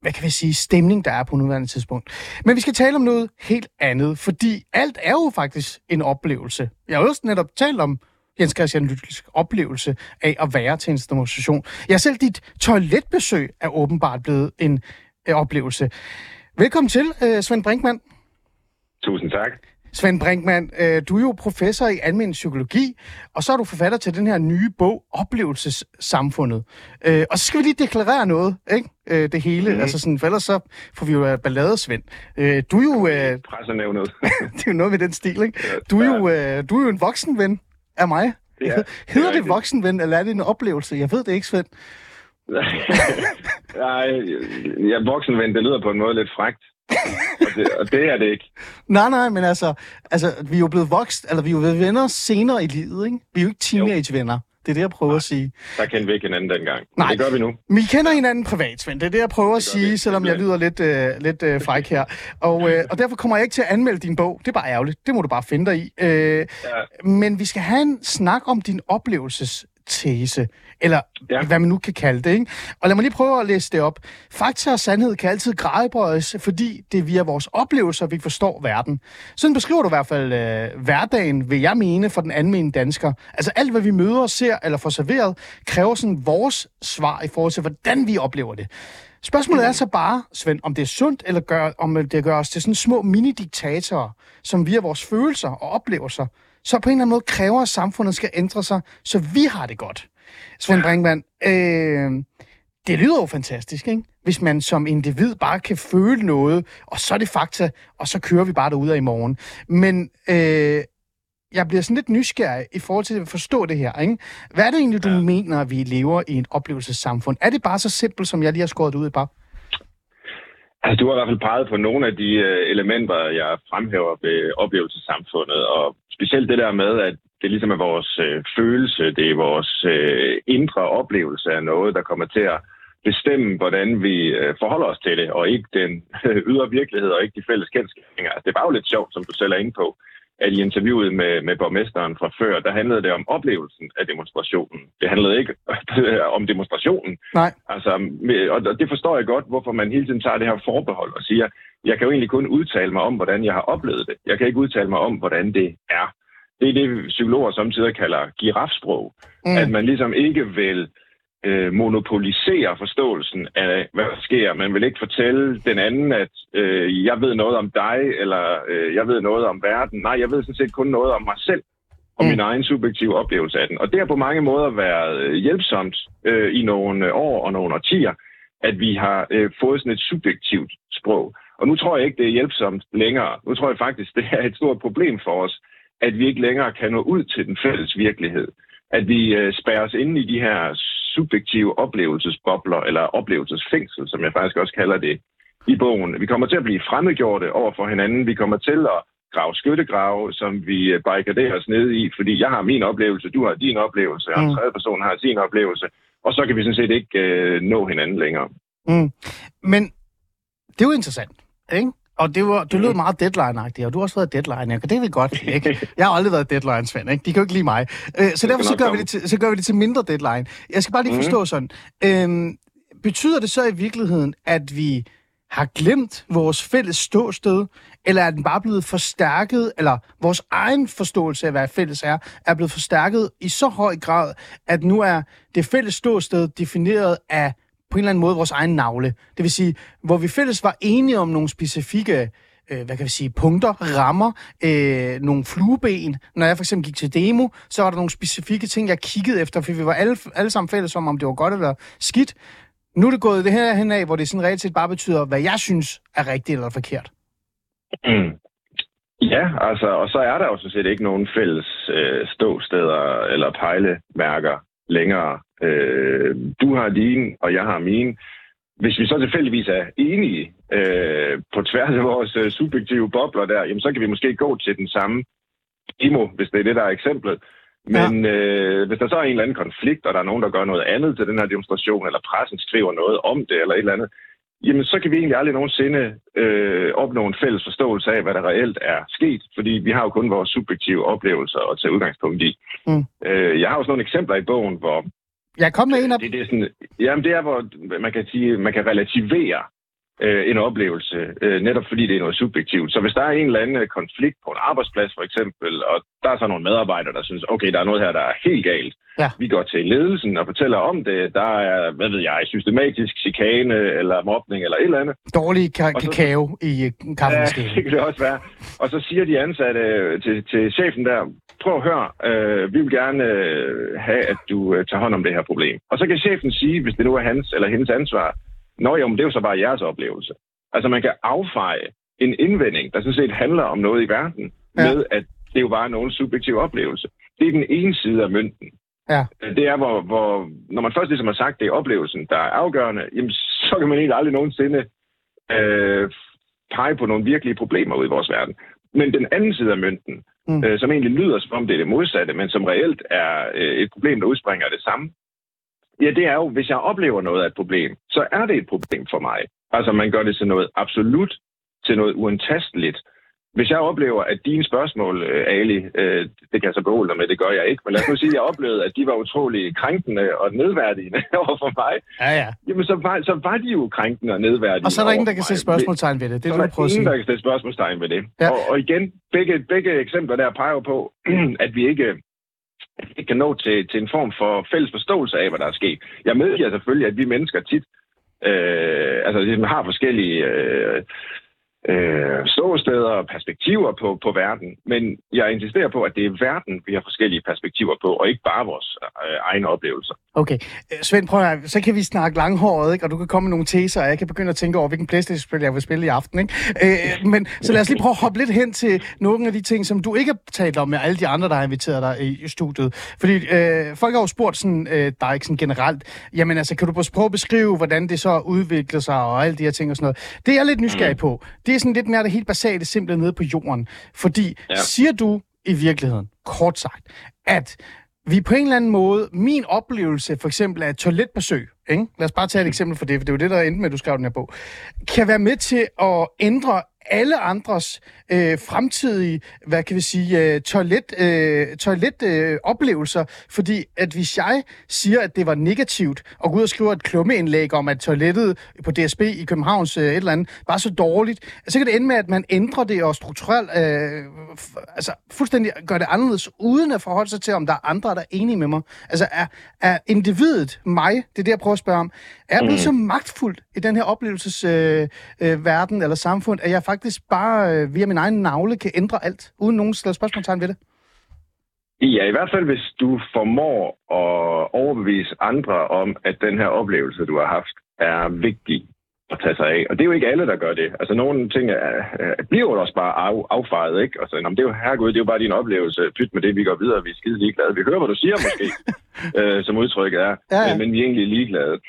hvad kan vi sige, stemning, der er på nuværende tidspunkt. Men vi skal tale om noget helt andet, fordi alt er jo faktisk en oplevelse. Jeg har jo også netop talt om Lytkes oplevelse af at være til en demonstration. Ja, selv dit toiletbesøg er åbenbart blevet en øh, oplevelse. Velkommen til, øh, Svend Brinkmann. Tusind tak. Svend Brinkmann, øh, du er jo professor i almen psykologi, og så er du forfatter til den her nye bog, Oplevelsessamfundet. Øh, og så skal vi lige deklarere noget, ikke? Øh, det hele, mm. altså sådan, for ellers så får vi jo øh, ballade, Svend. Øh, du er jo, øh, Pressernævnet. det er jo noget med den stil, ikke? Du er jo, øh, du er jo en voksenven af mig. Ja, Hedder det det voksenven, eller er det en oplevelse? Jeg ved det ikke, Svend. Nej, jeg er voksenven, det lyder på en måde lidt frægt. Og det, og det er det ikke. Nej, nej, men altså, altså, vi er jo blevet vokst, eller vi er jo blevet venner senere i livet, ikke? Vi er jo ikke teenagevenner. Det er det, jeg prøver at sige. Der kendte vi ikke hinanden dengang. Nej. Det gør vi nu. Vi kender hinanden privat, Svend. Det er det, jeg prøver at Det gør sige, vi. selvom jeg lyder lidt, øh, lidt øh, fræk her. Og, øh, og derfor kommer jeg ikke til at anmelde din bog. Det er bare ærgerligt. Det må du bare finde dig i. Øh, Ja. men vi skal have en snak om din oplevelsestese. Eller. Ja. hvad man nu kan kalde det. Ikke? Og lad mig lige prøve at læse det op. Fakta og sandhed kan altid gradbøjes, fordi det er via vores oplevelser, vi forstår verden. Sådan beskriver du i hvert fald øh, hverdagen, vil jeg mene, for den almindelige dansker. Altså alt, hvad vi møder, ser eller får serveret, kræver sådan vores svar i forhold til, hvordan vi oplever det. Spørgsmålet er så bare, Svend, om det er sundt, eller gør, om det gør os til sådan små mini-diktatorer, som via vores følelser og oplevelser, så på en eller anden måde kræver, at samfundet skal ændre sig, så vi har det godt. Svend Brinkmann, øh, det lyder jo fantastisk, ikke? Hvis man som individ bare kan føle noget, og så er det fakta, og så kører vi bare derud af i morgen. Men øh, jeg bliver sådan lidt nysgerrig i forhold til at forstå det her, ikke? Hvad er det egentlig, du ja. mener, at vi lever i et oplevelsessamfund? Er det bare så simpelt, som jeg lige har skåret ud i par? Altså, du har i hvert fald peget på nogle af de øh, elementer, jeg fremhæver ved oplevelsessamfundet, og specielt det der med, at det ligesom er vores øh, følelse, det er vores øh, indre oplevelse af noget, der kommer til at bestemme, hvordan vi øh, forholder os til det, og ikke den øh, ydre virkelighed, og ikke de fælles kendskabninger. Altså, det var jo lidt sjovt, som du selv er inde på, at i interviewet med, med borgmesteren fra før, der handlede det om oplevelsen af demonstrationen. Det handlede ikke om demonstrationen. Nej. Altså, og det forstår jeg godt, hvorfor man hele tiden tager det her forbehold og siger, jeg kan jo egentlig kun udtale mig om, hvordan jeg har oplevet det. Jeg kan ikke udtale mig om, hvordan det er. Det er det, psykologer samtidig kalder girafsprog. Mm. At man ligesom ikke vil øh, monopolisere forståelsen af, hvad der sker. Man vil ikke fortælle den anden, at øh, jeg ved noget om dig, eller øh, jeg ved noget om verden. Nej, jeg ved sådan set kun noget om mig selv og Mm. min egen subjektive oplevelse af den. Og det har på mange måder været øh, hjælpsomt øh, i nogle år og nogle årtier, at vi har øh, fået sådan et subjektivt sprog. Og nu tror jeg ikke, det er hjælpsomt længere. Nu tror jeg faktisk, det er et stort problem for os, at vi ikke længere kan nå ud til den fælles virkelighed. At vi øh, spærrer os inde i de her subjektive oplevelsesbobler, eller oplevelsesfængsel, som jeg faktisk også kalder det i bogen. Vi kommer til at blive fremmedgjorte over for hinanden. Vi kommer til at grave skyttegrave, som vi øh, barrikaderer os ned i, fordi jeg har min oplevelse, du har din oplevelse, og en Mm. tredje person har sin oplevelse, og så kan vi sådan set ikke øh, nå hinanden længere. Mm. Men det er jo interessant, ikke? Og det, var, du lød meget deadline-agtig, og du har også været deadline, og det vil godt, ikke? Jeg har aldrig været deadline, Svend, ikke? De kan jo ikke lide mig. Øh, så derfor så gør, vi det til, så gør vi det til mindre deadline. Jeg skal bare lige Mhm. forstå sådan. Øhm, betyder det så i virkeligheden, at vi har glemt vores fælles ståsted, eller er den bare blevet forstærket, eller vores egen forståelse af, hvad fælles er, er blevet forstærket i så høj grad, at nu er det fælles ståsted defineret af på en eller anden måde vores egen navle. Det vil sige, hvor vi fælles var enige om nogle specifikke øh, hvad kan vi sige, punkter, rammer, øh, nogle flueben. Når jeg for eksempel gik til demo, så var der nogle specifikke ting, jeg kiggede efter, for vi var alle, alle sammen fælles om, om det var godt eller skidt. Nu er det gået det her hen af, hvor det sådan reelt set bare betyder, hvad jeg synes er rigtigt eller forkert. Mm. Ja, altså, og så er der jo sådan set ikke nogen fælles øh, ståsteder eller pejlemærker længere. Øh, du har dine, og jeg har mine. Hvis vi så tilfældigvis er enige øh, på tværs af vores øh, subjektive bobler der, jamen, så kan vi måske gå til den samme demo, hvis det er det, der er eksemplet. Men ja. øh, hvis der så er en eller anden konflikt, og der er nogen, der gør noget andet til den her demonstration, eller pressen skriver noget om det, eller et eller andet, jamen så kan vi egentlig aldrig nogensinde øh, opnå en fælles forståelse af, hvad der reelt er sket, fordi vi har jo kun vores subjektive oplevelser at tage udgangspunkt i. Mm. Øh, jeg har også nogle eksempler i bogen, hvor... Jeg kom med en af det, det er sådan, Jamen det er, hvor man kan sige, man kan relativere øh, en oplevelse, øh, netop fordi det er noget subjektivt. Så hvis der er en eller anden konflikt på en arbejdsplads for eksempel, og der er så nogle medarbejdere, der synes, okay, der er noget her, der er helt galt. Ja. Vi går til ledelsen og fortæller om det. Der er, hvad ved jeg, systematisk chikane eller mobning eller et eller andet. Dårlig ka- kakao i øh, kaffemaskinen. Ja, det kan det også være. Og så siger de ansatte til, til chefen der, prøv at høre, øh, vi vil gerne øh, have, at du øh, tager hånd om det her problem. Og så kan chefen sige, hvis det nu er hans eller hendes ansvar, Nå jo, men det er jo så bare jeres oplevelse. Altså man kan affeje en indvending, der sådan set handler om noget i verden, ja. med at det jo bare er nogen subjektiv oplevelse. Det er den ene side af mønten. Ja. Det er, hvor, hvor når man først ligesom har sagt, det er oplevelsen, der er afgørende, jamen, så kan man egentlig aldrig nogensinde øh, pege på nogle virkelige problemer ud i vores verden. Men den anden side af mønten, mm. øh, som egentlig lyder som om det er det modsatte, men som reelt er øh, et problem, der udspringer af det samme, Ja, det er jo, hvis jeg oplever noget af et problem, så er det et problem for mig. Altså, man gør det til noget absolut, til noget uantasteligt. Hvis jeg oplever, at dine spørgsmål, øh, Ali, øh, det kan jeg så beholde dig med, det gør jeg ikke, men lad os nu sige, at jeg oplevede, at de var utrolig krænkende og nedværdigende over for mig. Ja, ja. Jamen, så var, så var de jo krænkende og nedværdigende Og så er der ingen, der kan sætte spørgsmålstegn ved det. Det er så er der ingen, der kan sætte spørgsmålstegn ved det. Ja. Og, og igen, begge, begge eksempler der peger på, at vi ikke ikke kan nå til, til en form for fælles forståelse af, hvad der er sket. Jeg medgiver selvfølgelig, at vi mennesker tit øh, altså, ligesom har forskellige øh, øh, ståsteder og perspektiver på, på verden. Men jeg insisterer på, at det er verden, vi har forskellige perspektiver på, og ikke bare vores øh, egne oplevelser. Okay. Øh, Svend, prøv at, så kan vi snakke langhåret, ikke? og du kan komme med nogle teser, og jeg kan begynde at tænke over, hvilken Playstation-spil jeg vil spille i aften. Ikke? Øh, men så lad os lige prøve at hoppe lidt hen til nogle af de ting, som du ikke har talt om med alle de andre, der har inviteret dig i studiet. Fordi øh, folk har jo spurgt sådan, øh, dig sådan generelt, jamen altså, kan du prøve at beskrive, hvordan det så udvikler sig, og alle de her ting og sådan noget. Det er jeg lidt nysgerrig mm. på. Det er sådan lidt mere det helt basale, simple nede på jorden. Fordi ja. siger du i virkeligheden, kort sagt, at vi på en eller anden måde, min oplevelse for eksempel af et toiletbesøg, ikke? lad os bare tage et eksempel for det, for det er jo det, der endte med, at du skrev den her bog, kan være med til at ændre alle andres øh, fremtidige, hvad kan vi sige, øh, toilet, øh, toiletoplevelser. Øh, fordi at hvis jeg siger, at det var negativt, og gå ud og skrive et klummeindlæg om, at toilettet på DSB i Københavns øh, et eller andet var så dårligt, så kan det ende med, at man ændrer det og strukturelt, øh, altså fuldstændig gør det anderledes, uden at forholde sig til, om der er andre, der er enige med mig. Altså er, er individet, mig, det er det, jeg prøver at spørge om, er blevet mm. så magtfuldt i den her oplevelsesverden øh, øh, eller samfund, at jeg faktisk bare øh, via min egen navle kan ændre alt, uden nogen stille spørgsmålstegn ved det? Ja, i hvert fald hvis du formår at overbevise andre om, at den her oplevelse, du har haft, er vigtig at tage sig af. Og det er jo ikke alle, der gør det. Altså nogle ting er, er, bliver jo også bare af, affejet, ikke? Og så, det er jo herregud, det er jo bare din oplevelse. Pyt med det, vi går videre, vi er skide ligeglade. Vi hører, hvad du siger måske, øh, som udtrykket er, ja, ja. men vi er egentlig ligeglade.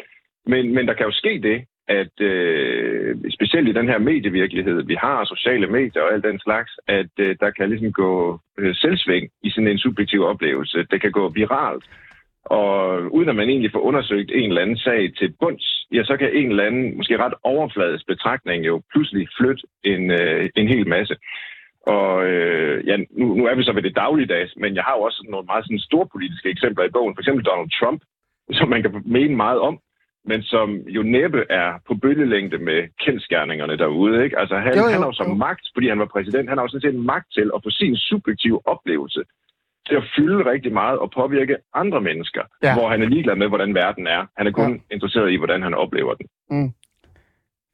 Men, men der kan jo ske det, at øh, specielt i den her medievirkelighed, vi har sociale medier og alt den slags, at øh, der kan ligesom gå øh, selvsving i sådan en subjektiv oplevelse. Det kan gå viralt. Og uden at man egentlig får undersøgt en eller anden sag til bunds, ja, så kan en eller anden, måske ret overfladisk betragtning jo pludselig flytte en, øh, en hel masse. Og øh, ja, nu, nu er vi så ved det dagligdags, men jeg har jo også nogle meget sådan store politiske eksempler i bogen. For eksempel Donald Trump, som man kan mene meget om men som jo næppe er på bølgelængde med kendskærningerne derude. Ikke? Altså han, Jo, jo, han har jo jo. magt, fordi han var præsident, han har jo sådan set magt til at få sin subjektive oplevelse til at fylde rigtig meget og påvirke andre mennesker, Ja. hvor han er ligeglad med, hvordan verden er. Han er kun Ja. interesseret i, hvordan han oplever den.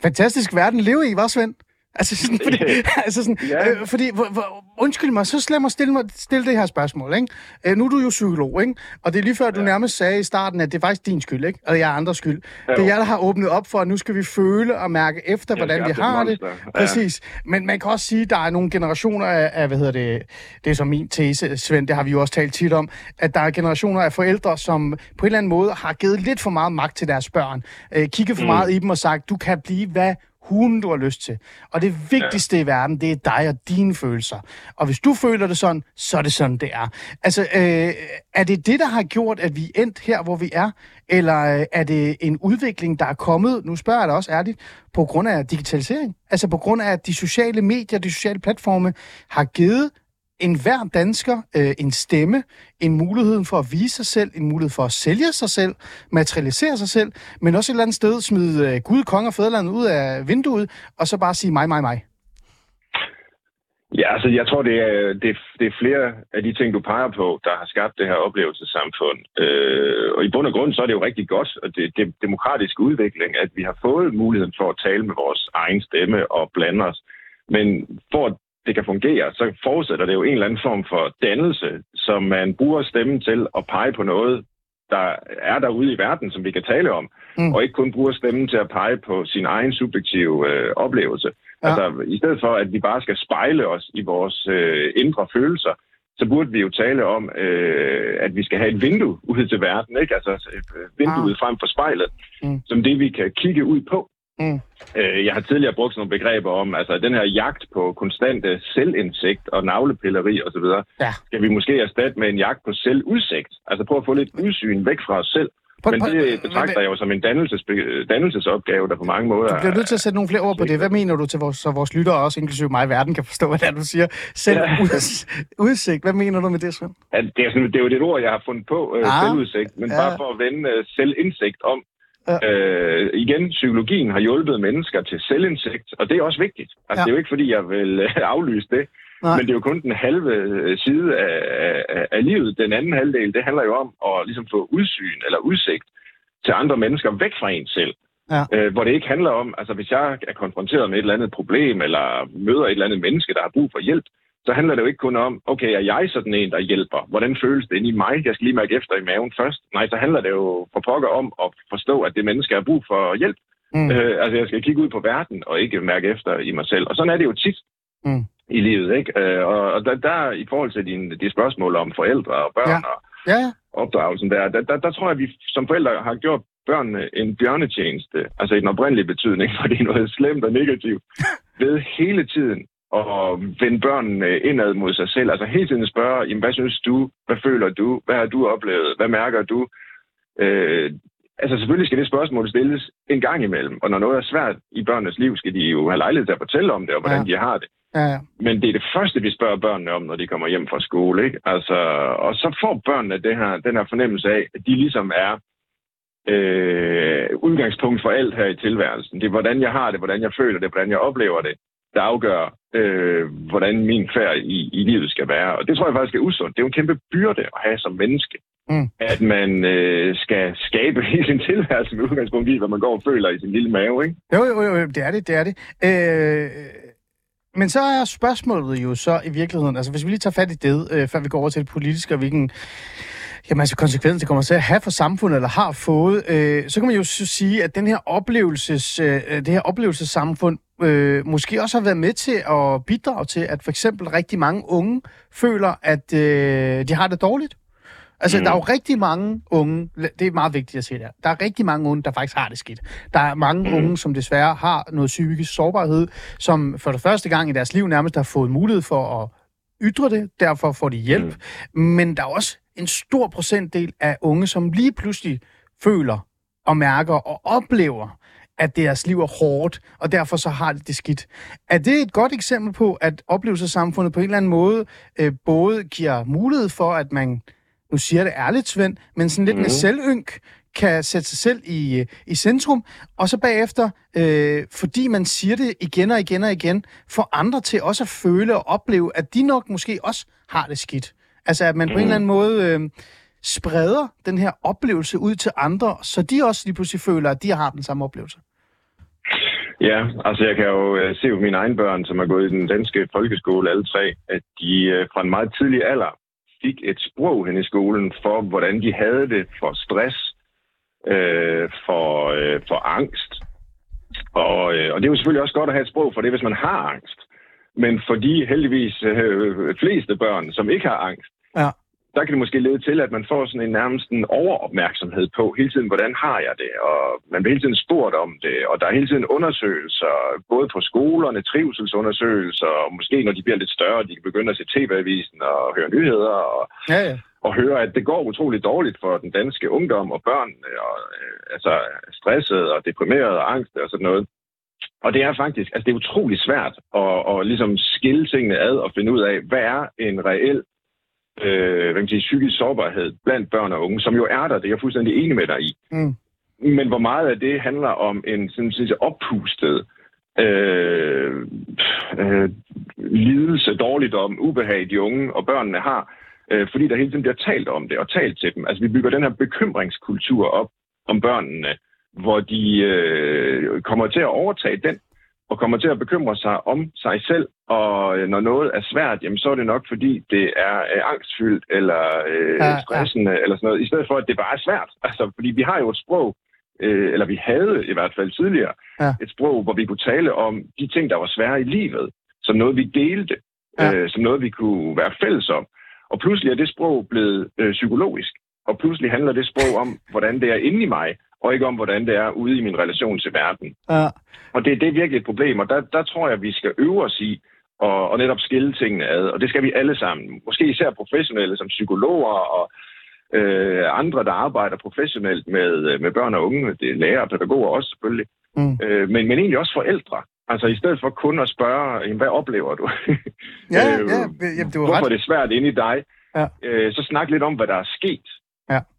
Fantastisk verden at leve i, var Svend? Altså sådan, fordi, altså sådan, Ja. øh, fordi hvor, hvor, undskyld mig, så lad mig stille, mig stille det her spørgsmål. Ikke? Øh, nu er du jo psykolog, ikke? og det er lige før, du Ja. nærmest sagde i starten, at det er faktisk din skyld, ikke? og jeg er andres skyld. Jo. Det er jeg, der har åbnet op for, at nu skal vi føle og mærke efter, hvordan vi skabte et har det. monster. Ja. Præcis. Men man kan også sige, at der er nogle generationer af, af, hvad hedder det, det er så min tese, Svend, det har vi jo også talt tit om, at der er generationer af forældre, som på en eller anden måde har givet lidt for meget magt til deres børn. Øh, kigget for Mm. meget i dem og sagt, du kan blive hvad hunden du har lyst til. Og det vigtigste ja. i verden, det er dig og dine følelser. Og hvis du føler det sådan, så er det sådan, det er. Altså, øh, er det det, der har gjort, at vi er endt her, hvor vi er? Eller øh, er det en udvikling, der er kommet, nu spørger jeg dig også ærligt, på grund af digitalisering? Altså på grund af, at de sociale medier, de sociale platforme har givet en hver dansker øh, en stemme, en mulighed for at vise sig selv, en mulighed for at sælge sig selv, materialisere sig selv, men også et eller andet sted smide øh, Gud, konge og fædreland ud af vinduet, og så bare sige mig, mig, mig. Ja, altså jeg tror, det er, det, det er flere af de ting, du peger på, der har skabt det her oplevelsessamfund. Øh, og i bund og grund, så er det jo rigtig godt, at det, det demokratiske udvikling, at vi har fået muligheden for at tale med vores egen stemme og blande os. Men for at det kan fungere, så forudsætter det jo en eller anden form for dannelse, som man bruger stemmen til at pege på noget, der er derude i verden, som vi kan tale om, Mm. og ikke kun bruger stemmen til at pege på sin egen subjektive øh, oplevelse. Ja. Altså, i stedet for, at vi bare skal spejle os i vores øh, indre følelser, så burde vi jo tale om, øh, at vi skal have et vindue ud til verden, ikke? Altså øh, vinduet frem for spejlet, mm. som det, vi kan kigge ud på. Mm. Øh, jeg har tidligere brugt sådan nogle begreber om, altså den her jagt på konstante selvindsigt og navlepilleri osv., Ja. skal vi måske erstatte med en jagt på selvudsigt. Altså prøve at få lidt udsyn væk fra os selv. På- Men det betragter jeg jo som en dannelses, dannelsesopgave, der på mange måder Du bliver nødt til at sætte nogle flere ord på det. Hvad mener du til vores, så vores lyttere, også inklusive mig i verden, kan forstå, hvad det er, du siger? Selv Ja. uds- udsigt. Hvad mener du med det, Svend? at det, er sådan, det er jo et ord, jeg har fundet på, øh, Ah, selvudsigt, men ja. ja. bare for at vende øh, selvindsigt om. Ja. Øh, igen, psykologien har hjulpet mennesker til selvindsigt, og det er også vigtigt. Altså, Ja. det er jo ikke, fordi jeg vil øh, aflyse det, Nej. Nej. men det er jo kun den halve øh, side af, af, af livet. Den anden halvdel, det handler jo om at ligesom få udsyn eller udsigt til andre mennesker væk fra en selv. Ja. Øh, hvor det ikke handler om, altså hvis jeg er konfronteret med et eller andet problem, eller møder et eller andet menneske, der har brug for hjælp, så handler det jo ikke kun om, okay, er jeg sådan en, der hjælper? Hvordan føles det inde i mig? Jeg skal lige mærke efter i maven først. Nej, så handler det jo for pokker om at forstå, at det menneske har brug for hjælp. Mm. Øh, altså, jeg skal kigge ud på verden og ikke mærke efter i mig selv. Og sådan er det jo tit Mm. i livet, ikke? Øh, og og der, der, i forhold til dine, de spørgsmål om forældre og børn Ja. og ja. opdragelsen der, der, der, der tror jeg, at vi som forældre har gjort børnene en bjørnetjeneste, altså i den oprindelige betydning, for det er noget slemt og negativt, ved hele tiden at vende børnene indad mod sig selv. Altså hele tiden spørge, jamen, hvad synes du? Hvad føler du? Hvad har du oplevet? Hvad mærker du? Øh, altså selvfølgelig skal det spørgsmål stilles en gang imellem, og når noget er svært i børnenes liv, skal de jo have lejlighed til at fortælle om det, og hvordan Ja. de har det. ja. Men det er det første, vi spørger børnene om, når de kommer hjem fra skole. Ikke? Altså, og så får børnene det her, den her fornemmelse af, at de ligesom er øh, udgangspunkt for alt her i tilværelsen. Det er, hvordan jeg har det, hvordan jeg føler det, hvordan jeg oplever det, der afgør, øh, hvordan min færd i, i livet skal være. Og det tror jeg faktisk er usundt. Det er jo en kæmpe byrde at have som menneske. Mm. At man øh, skal skabe hele sin tilværelse med udgangspunkt i, hvad man går og føler i sin lille mave. Ikke? Jo, jo, jo, det er det, det er det. Øh, men så er spørgsmålet jo så i virkeligheden, altså hvis vi lige tager fat i det, øh, før vi går over til det politiske, og hvilken jamen, altså, konsekvens det kommer til at have for samfundet, eller har fået, øh, så kan man jo sige, at den her oplevelses, øh, det her oplevelsessamfund øh, måske også har været med til at bidrage til, at for eksempel rigtig mange unge føler, at øh, de har det dårligt. Altså, mm. Mm. der er jo rigtig mange unge, det er meget vigtigt at sige der, der er rigtig mange unge, der faktisk har det skidt. Der er mange mm. Mm. unge, som desværre har noget psykisk sårbarhed, som for det første gang i deres liv nærmest har fået mulighed for at ytre det, derfor får de hjælp. Mm. Men der er også en stor procentdel af unge, som lige pludselig føler og mærker og oplever, at deres liv er hårdt, og derfor så har de det skidt. Er det et godt eksempel på, at oplevelsessamfundet på en eller anden måde øh, både giver mulighed for, at man, nu siger det ærligt, Svend, men sådan lidt mm. med Mhm. selvynk, kan sætte sig selv i, øh, i centrum, og så bagefter, øh, fordi man siger det igen og igen og igen, får andre til også at føle og opleve, at de nok måske også har det skidt. Altså at man på en eller anden måde øh, spreder den her oplevelse ud til andre, så de også lige pludselig føler, at de har den samme oplevelse. Ja, altså jeg kan jo øh, se på mine egne børn, som er gået i den danske folkeskole, alle tre, at de øh, fra en meget tidlig alder fik et sprog hen i skolen for, hvordan de havde det for stress, øh, for, øh, for angst. Og, øh, og det er jo selvfølgelig også godt at have et sprog for det, hvis man har angst. Men for de heldigvis øh, fleste børn, som ikke har angst, Ja. Der kan det måske lede til, at man får sådan en nærmest en overopmærksomhed på hele tiden, hvordan har jeg det? Og man bliver hele tiden spurgt om det, og der er hele tiden undersøgelser, både på skolerne, trivselsundersøgelser, og måske når de bliver lidt større, de kan begynde at se TV-avisen og høre nyheder, og, Ja, ja. og høre, at det går utroligt dårligt for den danske ungdom og børn, og, øh, altså stresset og deprimeret og angst og sådan noget. Og det er faktisk, altså det er utrolig svært at, at ligesom skille tingene ad og finde ud af, hvad er en reel øh, hvad kan man sige, psykisk sårbarhed blandt børn og unge, som jo er der, det er jeg fuldstændig enig med dig i. Mm. Men hvor meget af det handler om en sådan set oppustet øh, øh, lidelse, dårligdom, ubehag, de unge og børnene har, øh, fordi der hele tiden bliver talt om det og talt til dem. Altså vi bygger den her bekymringskultur op om børnene, hvor de øh, kommer til at overtage den, og kommer til at bekymre sig om sig selv, og øh, når noget er svært, jamen så er det nok, fordi det er øh, angstfyldt, eller øh, Ja, ja. stressende, eller sådan noget, i stedet for, at det bare er svært. Altså, fordi vi har jo et sprog, øh, eller vi havde i hvert fald tidligere, Ja. et sprog, hvor vi kunne tale om de ting, der var svære i livet, som noget, vi delte, Ja. øh, som noget, vi kunne være fælles om. Og pludselig er det sprog blevet øh, psykologisk, og pludselig handler det sprog om, hvordan det er inde i mig, og ikke om, hvordan det er ude i min relation til verden. Ja. Og det, det er virkelig et problem, og der, der tror jeg, vi skal øve os i og, og netop skille tingene ad. Og det skal vi alle sammen. Måske især professionelle som psykologer og øh, andre, der arbejder professionelt med, med børn og unge. Det er lærere og pædagoger også selvfølgelig. Mm. Øh, men, men egentlig også forældre. Altså i stedet for kun at spørge, hvad oplever du? Ja, Øh, ja, jamen, det var Hvorfor ret. er det svært inde i dig? Ja. Øh, så snak lidt om, hvad der er sket.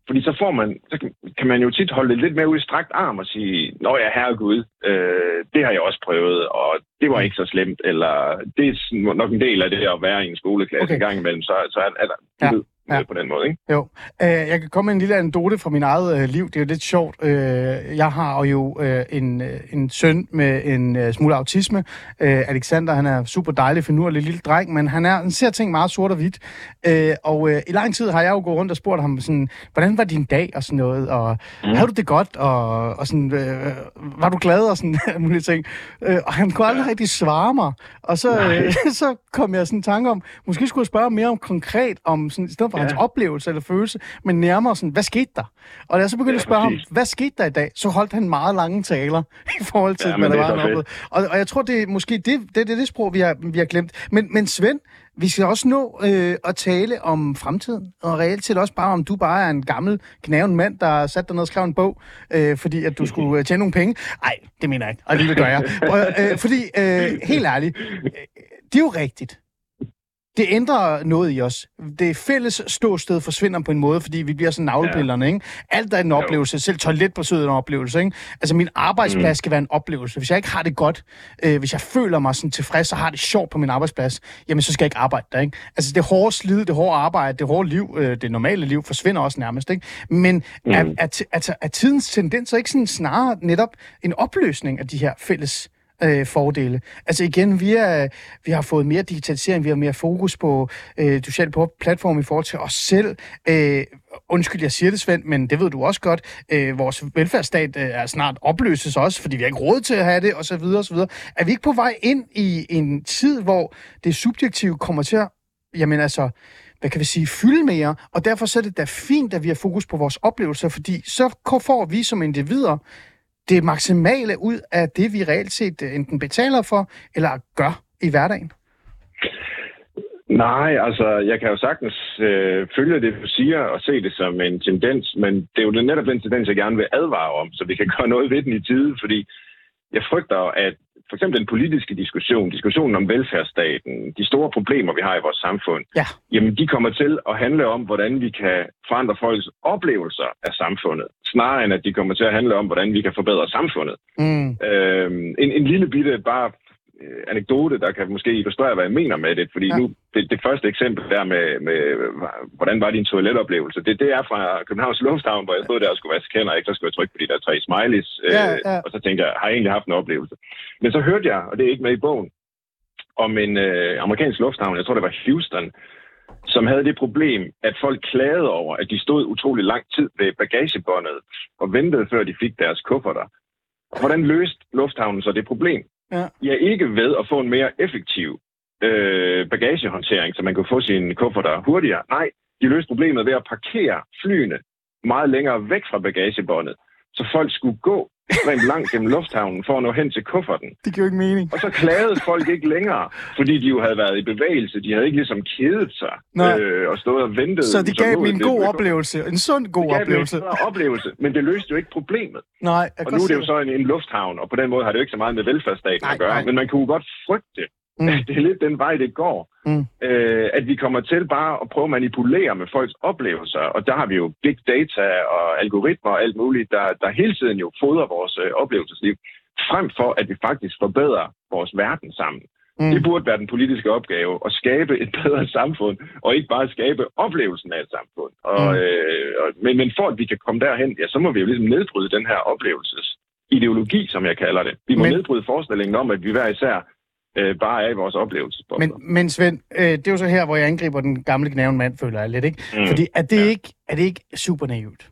Fordi så får man, så kan- man jo tit holde det lidt mere ud i strakt arm og sige, Nå ja, herregud, øh, det har jeg også prøvet, og det var ikke så slemt, eller det er nok en del af det at være i en skoleklasse Okay. en gang imellem, så, så er, er der Ja, ja. ved, ja. ja. på den måde, ikke? Jo. Øh, jeg kan komme med en lille anekdote fra min eget øh, liv. Det er jo lidt sjovt. Øh, jeg har jo øh, en, øh, en søn med en øh, smule autisme. Øh, Alexander, han er super dejlig, finurlig lille dreng, men han, er, han ser ting meget sort og hvidt. Øh, og øh, i lang tid har jeg jo gået rundt og spurgt ham sådan, hvordan var din dag og sådan noget, og mm. havde du det godt, og, og sådan, øh, var du glad og sådan mulige ting. Øh, og han kunne aldrig rigtig svare mig. Og så, øh, så kom jeg sådan i tanke om, måske skulle jeg spørge mere om konkret, om sådan, i stedet for ja. Hans oplevelse eller følelse, men nærmere sådan, hvad skete der? Og da jeg så begyndte Ja, at spørge ham, præcis. hvad skete der i dag, så holdt han meget lange taler i forhold til, Ja, hvad der det er var, han. Og, og jeg tror, det er måske det, det, det, det sprog, vi har, vi har glemt. Men, men Svend, vi skal også nå øh, at tale om fremtiden, og reelt set også bare, om du bare er en gammel, knæven mand, der har sat dig ned og skrevet en bog, øh, fordi at du skulle øh, tjene nogle penge. Nej, det mener jeg ikke, og alligevel gør jeg. Og, øh, fordi, øh, helt ærligt, øh, det er jo rigtigt. Det ændrer noget i os. Det fælles ståsted forsvinder på en måde, fordi vi bliver sådan navlepillerne, ikke? Alt er en oplevelse. Selv toiletbesøget er en oplevelse, ikke? Altså, min arbejdsplads skal være en oplevelse. Hvis jeg ikke har det godt, øh, hvis jeg føler mig sådan tilfreds og har det sjovt på min arbejdsplads, jamen, så skal jeg ikke arbejde der, ikke? Altså, det hårde slid, det hårde arbejde, det hårde liv, øh, det normale liv forsvinder også nærmest, ikke? Men mm. er, er, t- altså, er tidens tendens så ikke sådan snarere netop en opløsning af de her fælles øh, fordele. Altså igen, vi, er, vi har fået mere digitalisering, vi har mere fokus på øh, sociale platforme i forhold til os selv. Øh, undskyld, jeg siger det, Svend, men det ved du også godt. Øh, vores velfærdsstat øh, er snart opløses også, fordi vi har ikke råd til at have det, osv. osv. Er vi ikke på vej ind i en tid, hvor det subjektive kommer til at, jamen altså, hvad kan vi sige, fylde mere, og derfor så er det da fint, at vi har fokus på vores oplevelser, fordi så får vi som individer det maksimale ud af det, vi reelt set øh, enten betaler for, eller gør i hverdagen? Nej, altså, jeg kan jo sagtens øh, følge det, du siger, og se det som en tendens, men det er jo netop den tendens, jeg gerne vil advare om, så vi kan gøre noget ved den i tide, fordi jeg frygter, at for eksempel den politiske diskussion, diskussionen om velfærdsstaten, de store problemer, vi har i vores samfund, Ja. jamen de kommer til at handle om, hvordan vi kan forandre folks oplevelser af samfundet, snarere end at de kommer til at handle om, hvordan vi kan forbedre samfundet. Mm. Øhm, en, en lille bitte bare øh, anekdote, der kan måske illustrere, hvad jeg mener med det, fordi Ja. ja. nu, det, det første eksempel der med, med, hvordan var din toiletoplevelse, det, det er fra Københavns Lufthavn, hvor jeg stod der og skulle vaske hænder, ikke? så skulle jeg trykke på de der tre smileys, Ja, øh, ja. og så tænkte jeg, har jeg egentlig haft en oplevelse? Men så hørte jeg, og det er ikke med i bogen, om en øh, amerikansk lufthavn, jeg tror det var Houston, som havde det problem, at folk klagede over, at de stod utrolig lang tid ved bagagebåndet og ventede, før de fik deres kufferter. Hvordan løste lufthavnen så det problem? Ja. Ja, ikke ved at få en mere effektiv øh, bagagehåndtering, så man kunne få sine kufferter hurtigere. Nej, de løste problemet ved at parkere flyene meget længere væk fra bagagebåndet, så folk skulle gå rent langt gennem lufthavnen for at nå hen til kufferten. Det giver ikke mening. Og så klagede folk ikke længere, fordi de jo havde været i bevægelse. De havde ikke ligesom kedet sig Nej. øh, og stået og ventet. Så det gav dem en god Det- oplevelse. En sund god det gav dem en oplevelse. oplevelse, men det løste jo ikke problemet. Nej, jeg Og nu er det jo så en, en lufthavn, og på den måde har det jo ikke så meget med velfærdsstaten Nej, at gøre. nej. Men man kunne jo godt frygte, Mm. det er lidt den vej, det går. Mm. Øh, at vi kommer til bare at prøve at manipulere med folks oplevelser. Og der har vi jo big data og algoritmer og alt muligt, der, der hele tiden jo fodrer vores øh, oplevelsesliv. Frem for, at vi faktisk forbedrer vores verden sammen. Mm. Det burde være den politiske opgave, at skabe et bedre samfund, og ikke bare skabe oplevelsen af et samfund. Og, Mm. øh, og, men, men for at vi kan komme derhen, ja, så må vi jo ligesom nedbryde den her oplevelsesideologi, som jeg kalder det. Vi må men... nedbryde forestillingen om, at vi hver især øh, bare er i vores oplevelsesbobler. Men, men Svend, øh, det er jo så her, hvor jeg angriber den gamle gnaven mand, føler jeg lidt, ikke? Mm. Fordi er det, Ja. ikke, er det ikke super naivt?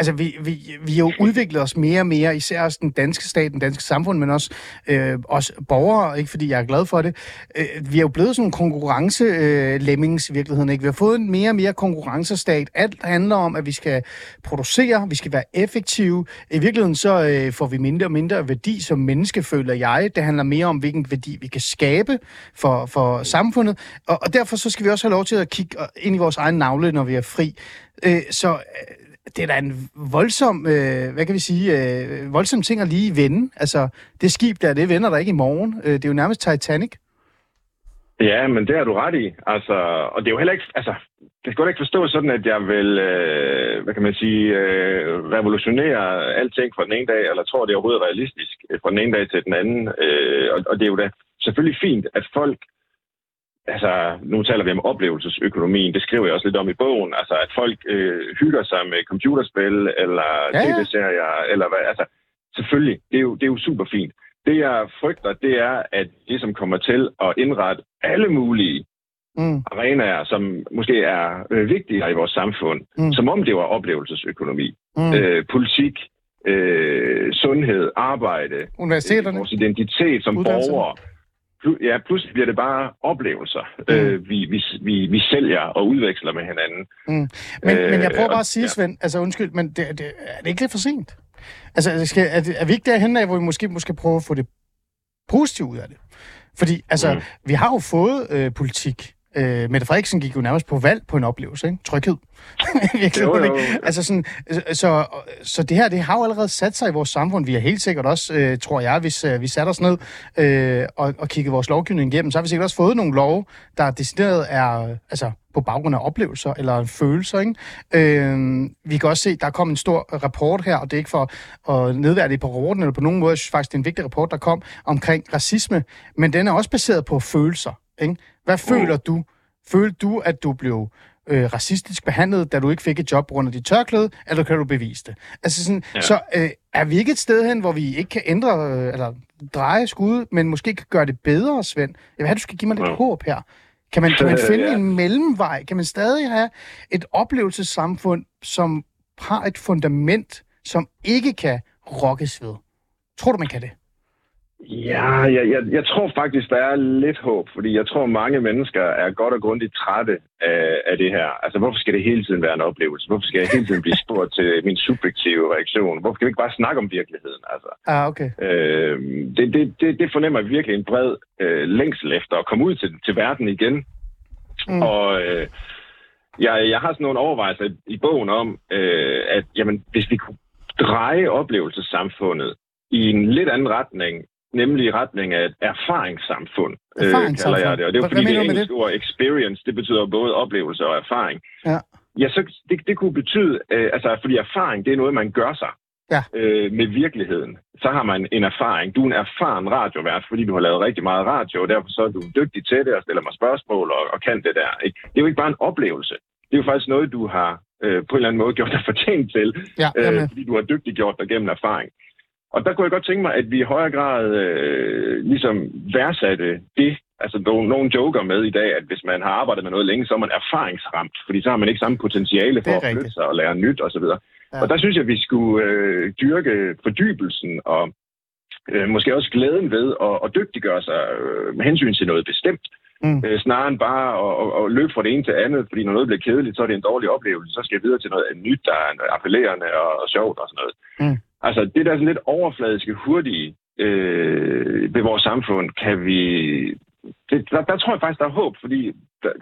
Altså, vi, vi, vi har jo udviklet os mere og mere, især også den danske stat, den danske samfund, men også øh, os borgere, ikke fordi jeg er glad for det. Øh, vi er jo blevet sådan en konkurrence-lemmings øh, i virkeligheden, ikke? Vi har fået en mere og mere konkurrencestat. Alt handler om, at vi skal producere, vi skal være effektive. I virkeligheden så øh, får vi mindre og mindre værdi som menneske, føler jeg. Det handler mere om, hvilken værdi vi kan skabe for, for samfundet. Og, og derfor så skal vi også have lov til at kigge ind i vores egen navle, når vi er fri. Øh, så øh, det er da en voldsom, øh, hvad kan vi sige, øh, voldsom ting at lige vende. Altså, det skib der, det vender der ikke i morgen. Øh, det er jo nærmest Titanic. Ja, men det har du ret i. Altså, og det er jo heller ikke... Altså, det skal godt ikke forstå sådan, at jeg vil, øh, hvad kan man sige, øh, revolutionere alting fra den ene dag, eller tror, det er overhovedet realistisk øh, fra den ene dag til den anden. Øh, og, og det er jo da selvfølgelig fint, at folk altså, nu taler vi om oplevelsesøkonomien, det skriver jeg også lidt om i bogen, altså at folk øh, hygger sig med computerspil, eller Ja, ja, tv-serier, eller hvad, altså, selvfølgelig, det er jo, det er jo super fint. Det jeg frygter, det er, at det som kommer til at indrette alle mulige Mm. arenaer, som måske er øh, vigtigere i vores samfund, Mm. som om det var oplevelsesøkonomi, Mm. øh, politik, øh, sundhed, arbejde, Universiteterne. vores identitet som borgere. Ja, pludselig bliver det bare oplevelser, Mm. øh, vi, vi, vi, vi sælger og udveksler med hinanden. Mm. Men, øh, men jeg prøver bare at sige, ja. Svend, altså undskyld, men det, det, er det ikke lidt for sent? Altså, skal, er, det, er vi ikke derhen af, hvor vi måske, måske prøve at få det positive ud af det? Fordi, altså. Mm. vi har jo fået øh, politik. Øh, Mette Frederiksen gik jo nærmest på valg på en oplevelse, ikke? Tryghed. Virkelig, Jo, jo. ikke? Altså sådan, så, så det her, det har jo allerede sat sig i vores samfund. Vi har helt sikkert også, øh, tror jeg, hvis øh, vi satte os ned øh, og, og kiggede vores lovgivning igennem, så har vi sikkert også fået nogle love, der decideret er altså, på baggrund af oplevelser eller følelser. Ikke? Øh, vi kan også se, der kom en stor rapport her, og det er ikke for at nedværdige på rapporten eller på nogen måde. Jeg synes faktisk, det er en vigtig rapport, der kom omkring racisme, men den er også baseret på følelser. Ikke? Hvad føler du? Følte du, at du blev øh, racistisk behandlet, da du ikke fik et job på grund af dit tørklæde, eller kan du bevise det? Altså sådan, ja. Så øh, er vi ikke et sted hen, hvor vi ikke kan ændre, øh, eller dreje skuddet, men måske kan gøre det bedre, Svend? Jeg vil have, du skal give mig lidt Ja. håb her. Kan man, kan man Øh, finde ja. en mellemvej? Kan man stadig have et oplevelsessamfund, som har et fundament, som ikke kan rokkes ved? Tror du, man kan det? Ja, jeg, jeg, jeg tror faktisk, der er lidt håb, fordi jeg tror, mange mennesker er godt og grundigt trætte af, af det her. Altså, hvorfor skal det hele tiden være en oplevelse? Hvorfor skal jeg hele tiden blive spurgt til min subjektive reaktion? Hvorfor kan vi ikke bare snakke om virkeligheden? Altså, Ah, okay. øh, det, det, det, det fornemmer virkelig en bred øh, længsel efter at komme ud til, til verden igen. Mm. Og øh, jeg, jeg har sådan nogle overvejelser i, i bogen om, øh, at jamen, hvis vi kunne dreje oplevelsessamfundet i en lidt anden retning, nemlig i retning af et erfaringssamfund, øh, Erfaringssamfund. kalder jeg det. Og det er jo fordi, det engelske ord experience, det betyder både oplevelse og erfaring. Ja. Ja, så det, det kunne betyde, øh, altså fordi erfaring, det er noget, man gør sig Ja. øh, med virkeligheden. Så har man en erfaring. Du er en erfaren radiovært, fordi du har lavet rigtig meget radio, og derfor så er du dygtig til det og stiller mig spørgsmål og, og kan det der. Ikke? Det er jo ikke bare en oplevelse. Det er jo faktisk noget, du har øh, på en eller anden måde gjort dig fortjent til, Ja, øh, fordi du har dygtiggjort dig gennem erfaring. Og der kunne jeg godt tænke mig, at vi i højere grad øh, ligesom værdsatte det. Altså, nogen, joker med i dag, at hvis man har arbejdet med noget længe, så er man erfaringsramt, fordi så har man ikke samme potentiale for at flytte sig og lære nyt osv. Ja. Og der synes jeg, at vi skulle øh, dyrke fordybelsen og øh, måske også glæden ved at, at dygtiggøre sig øh, med hensyn til noget bestemt. Mm. Øh, snarere end bare at, at, at løbe fra det ene til andet, fordi når noget bliver kedeligt, så er det en dårlig oplevelse. Så skal jeg videre til noget nyt, der er appellerende og, og sjovt og sådan noget. Mm. Altså det der sådan lidt overfladiske, hurtige øh, ved vores samfund, kan vi... Det, der, der tror jeg faktisk, der er håb, fordi der,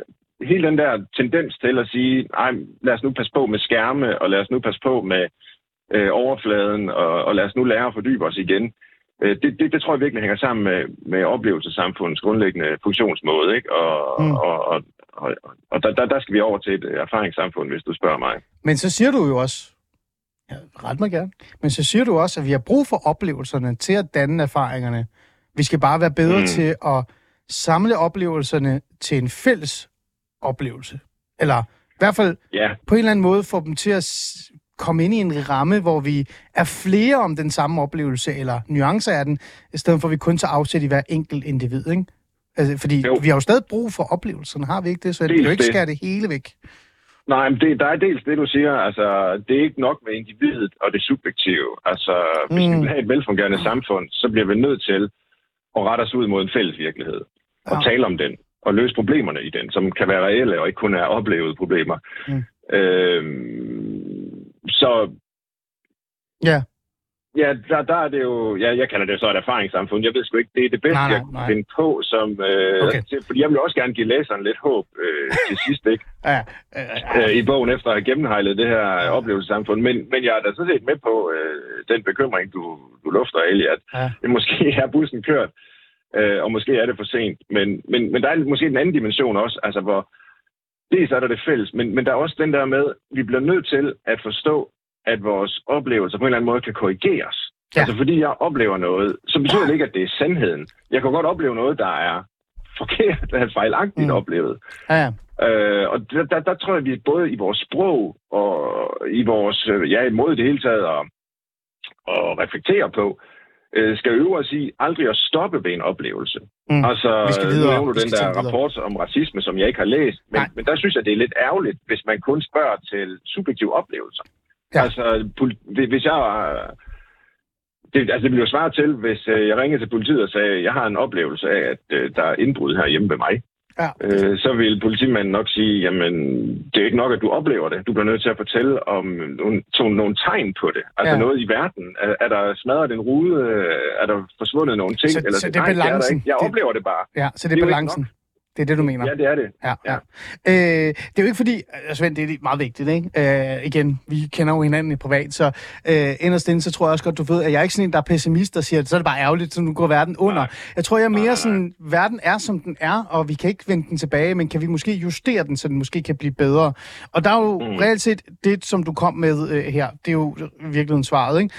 hele den der tendens til at sige, nej, lad os nu passe på med skærme, og lad os nu passe på med øh, overfladen, og, og lad os nu lære at fordybe os igen. Øh, det, det, det tror jeg virkelig hænger sammen med, med oplevelsesamfundets grundlæggende funktionsmåde, ikke? Og, mm. og, og, og, og der, der, der skal vi over til et erfaringssamfund, hvis du spørger mig. Men så siger du jo også, ja, ret mig gerne, men så siger du også, at vi har brug for oplevelserne til at danne erfaringerne. Vi skal bare være bedre mm. Til at samle oplevelserne til en fælles oplevelse. Eller i hvert fald Ja, på en eller anden måde få dem til at komme ind i en ramme, hvor vi er flere om den samme oplevelse, eller nuancer af den, i stedet for at vi kun tager afsæt i hver enkelt individ, ikke? Altså, fordi jo. Vi har jo stadig brug for oplevelserne, har vi ikke det? Så vi kan jo ikke det. skære det hele væk. Nej, men det, der er dels det, du siger. Altså, det er ikke nok med individet og det subjektive. Altså, hvis Mm. vi vil have et velfungerende samfund, så bliver vi nødt til at rette os ud mod en fælles virkelighed. Og Ja. tale om den. Og løse problemerne i den, som kan være reelle og ikke kun er oplevede problemer. Mm. Øhm, så Ja. Ja, der, der er det jo, ja, jeg kalder det så et erfaringssamfund. Jeg ved sgu ikke, det er det bedste, Nej, nej, jeg kunne nej. finde på, som, øh, Okay. til, fordi jeg vil også gerne give læseren lidt håb øh, til sidst, ikke? Ja, ja. øh, i bogen efter at have gennemhejlet det her ja. oplevelsesamfund. Men, men jeg er da sådan set med på øh, den bekymring, du, du lufter, Ali, at ja. måske er bussen kørt, øh, og måske er det for sent. Men, men, men der er måske en anden dimension også, altså hvor dels er der det fælles, men, men der er også den der med, vi bliver nødt til at forstå, at vores oplevelser på en eller anden måde kan korrigeres. Ja. Altså fordi jeg oplever noget, så betyder det ikke, at det er sandheden. Jeg kan godt opleve noget, der er forkert, der er fejlagtigt Mm. oplevet. ja, ja. Øh, og der, der, der tror jeg, vi både i vores sprog og i vores, øh, ja, måde i det hele taget at, at reflektere på, øh, skal øve os i aldrig at stoppe ved en oplevelse. Mm. Altså, Vi skal nu videre. nævner du den der videre. rapport om racisme, som jeg ikke har læst, men, Nej. men der synes jeg, det er lidt ærgerligt, hvis man kun spørger til subjektive oplevelser. Ja. Altså, hvis jeg var... Det, altså, det ville jo svare til, hvis øh, jeg ringede til politiet og sagde, jeg har en oplevelse af, at øh, der er indbrud her hjemme ved mig. Ja. Øh, så vil politimanden nok sige, jamen, det er ikke nok, at du oplever det. Du bliver nødt til at fortælle om nogle, to, nogle tegn på det. Altså Ja. noget i verden. Er, er der smadret en rude? Er der forsvundet nogle ting? Så- Eller, så det er nej, der balancen. ikke. Jeg Det- oplever det bare. ja, så det Det er balancen. Det er det, du mener. Ja, det er det. Ja, ja. Øh, det er jo ikke fordi, øh, Svend, det er meget vigtigt, ikke? Øh, igen, vi kender jo hinanden i privat, så øh, inderst inde, så tror jeg også godt, du ved, at jeg er ikke sådan en, der er pessimist, der siger, at så er det bare ærgerligt, så nu går verden under. Nej. Jeg tror, jeg er mere Nej, nej, nej. sådan, verden er, som den er, og vi kan ikke vende den tilbage, men kan vi måske justere den, så den måske kan blive bedre? Og der er jo mm. Reelt set det, som du kom med øh, her, det er jo virkelig svaret, ikke?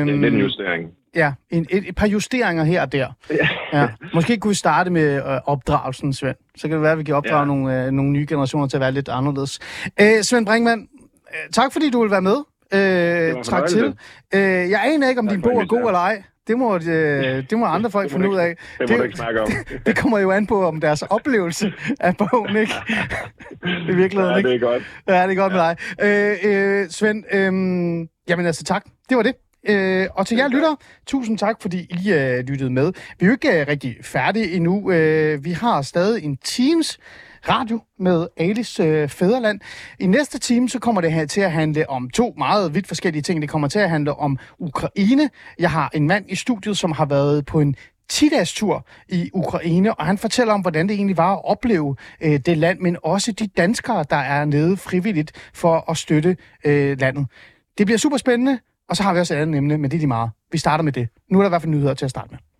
Øhm, Det er en justering. Ja, en, et, et par justeringer her og der. Ja. Ja. Måske kunne vi starte med øh, opdragelsen, Svend. Så kan det være, at vi kan opdrage ja. Ja. nogle, øh, nogle nye generationer til at være lidt anderledes. Øh, Svend Brinkmann, øh, tak fordi du vil være med. Øh, tak til. Øh, jeg aner ikke, om Tak din bog er god eller ej. Det må, øh, det må andre folk Det finde ud af. Det må du ikke snakke om. det kommer jo an på, om deres oplevelse af bogen, ikke? I virkeligheden, Ja, ikke? det er godt. Ja, det er godt med dig. Øh, øh, Svend, øh, jamen altså tak. Det var det. Øh, og til jer lytter, tusind tak, fordi I øh, lyttede med. Vi er jo ikke øh, rigtig færdige endnu. Øh, vi har stadig en Teams radio med Alice øh, Fæderland. I næste time, så kommer det her til at handle om to meget vidt forskellige ting. Det kommer til at handle om Ukraine. Jeg har en mand i studiet, som har været på en 10-dages tur i Ukraine, og han fortæller om, hvordan det egentlig var at opleve øh, det land, men også de danskere, der er nede frivilligt for at støtte øh, landet. Det bliver super spændende, og så har vi også et andet emne, men det er lige meget. Vi starter med det. Nu er der i hvert fald nyheder til at starte med.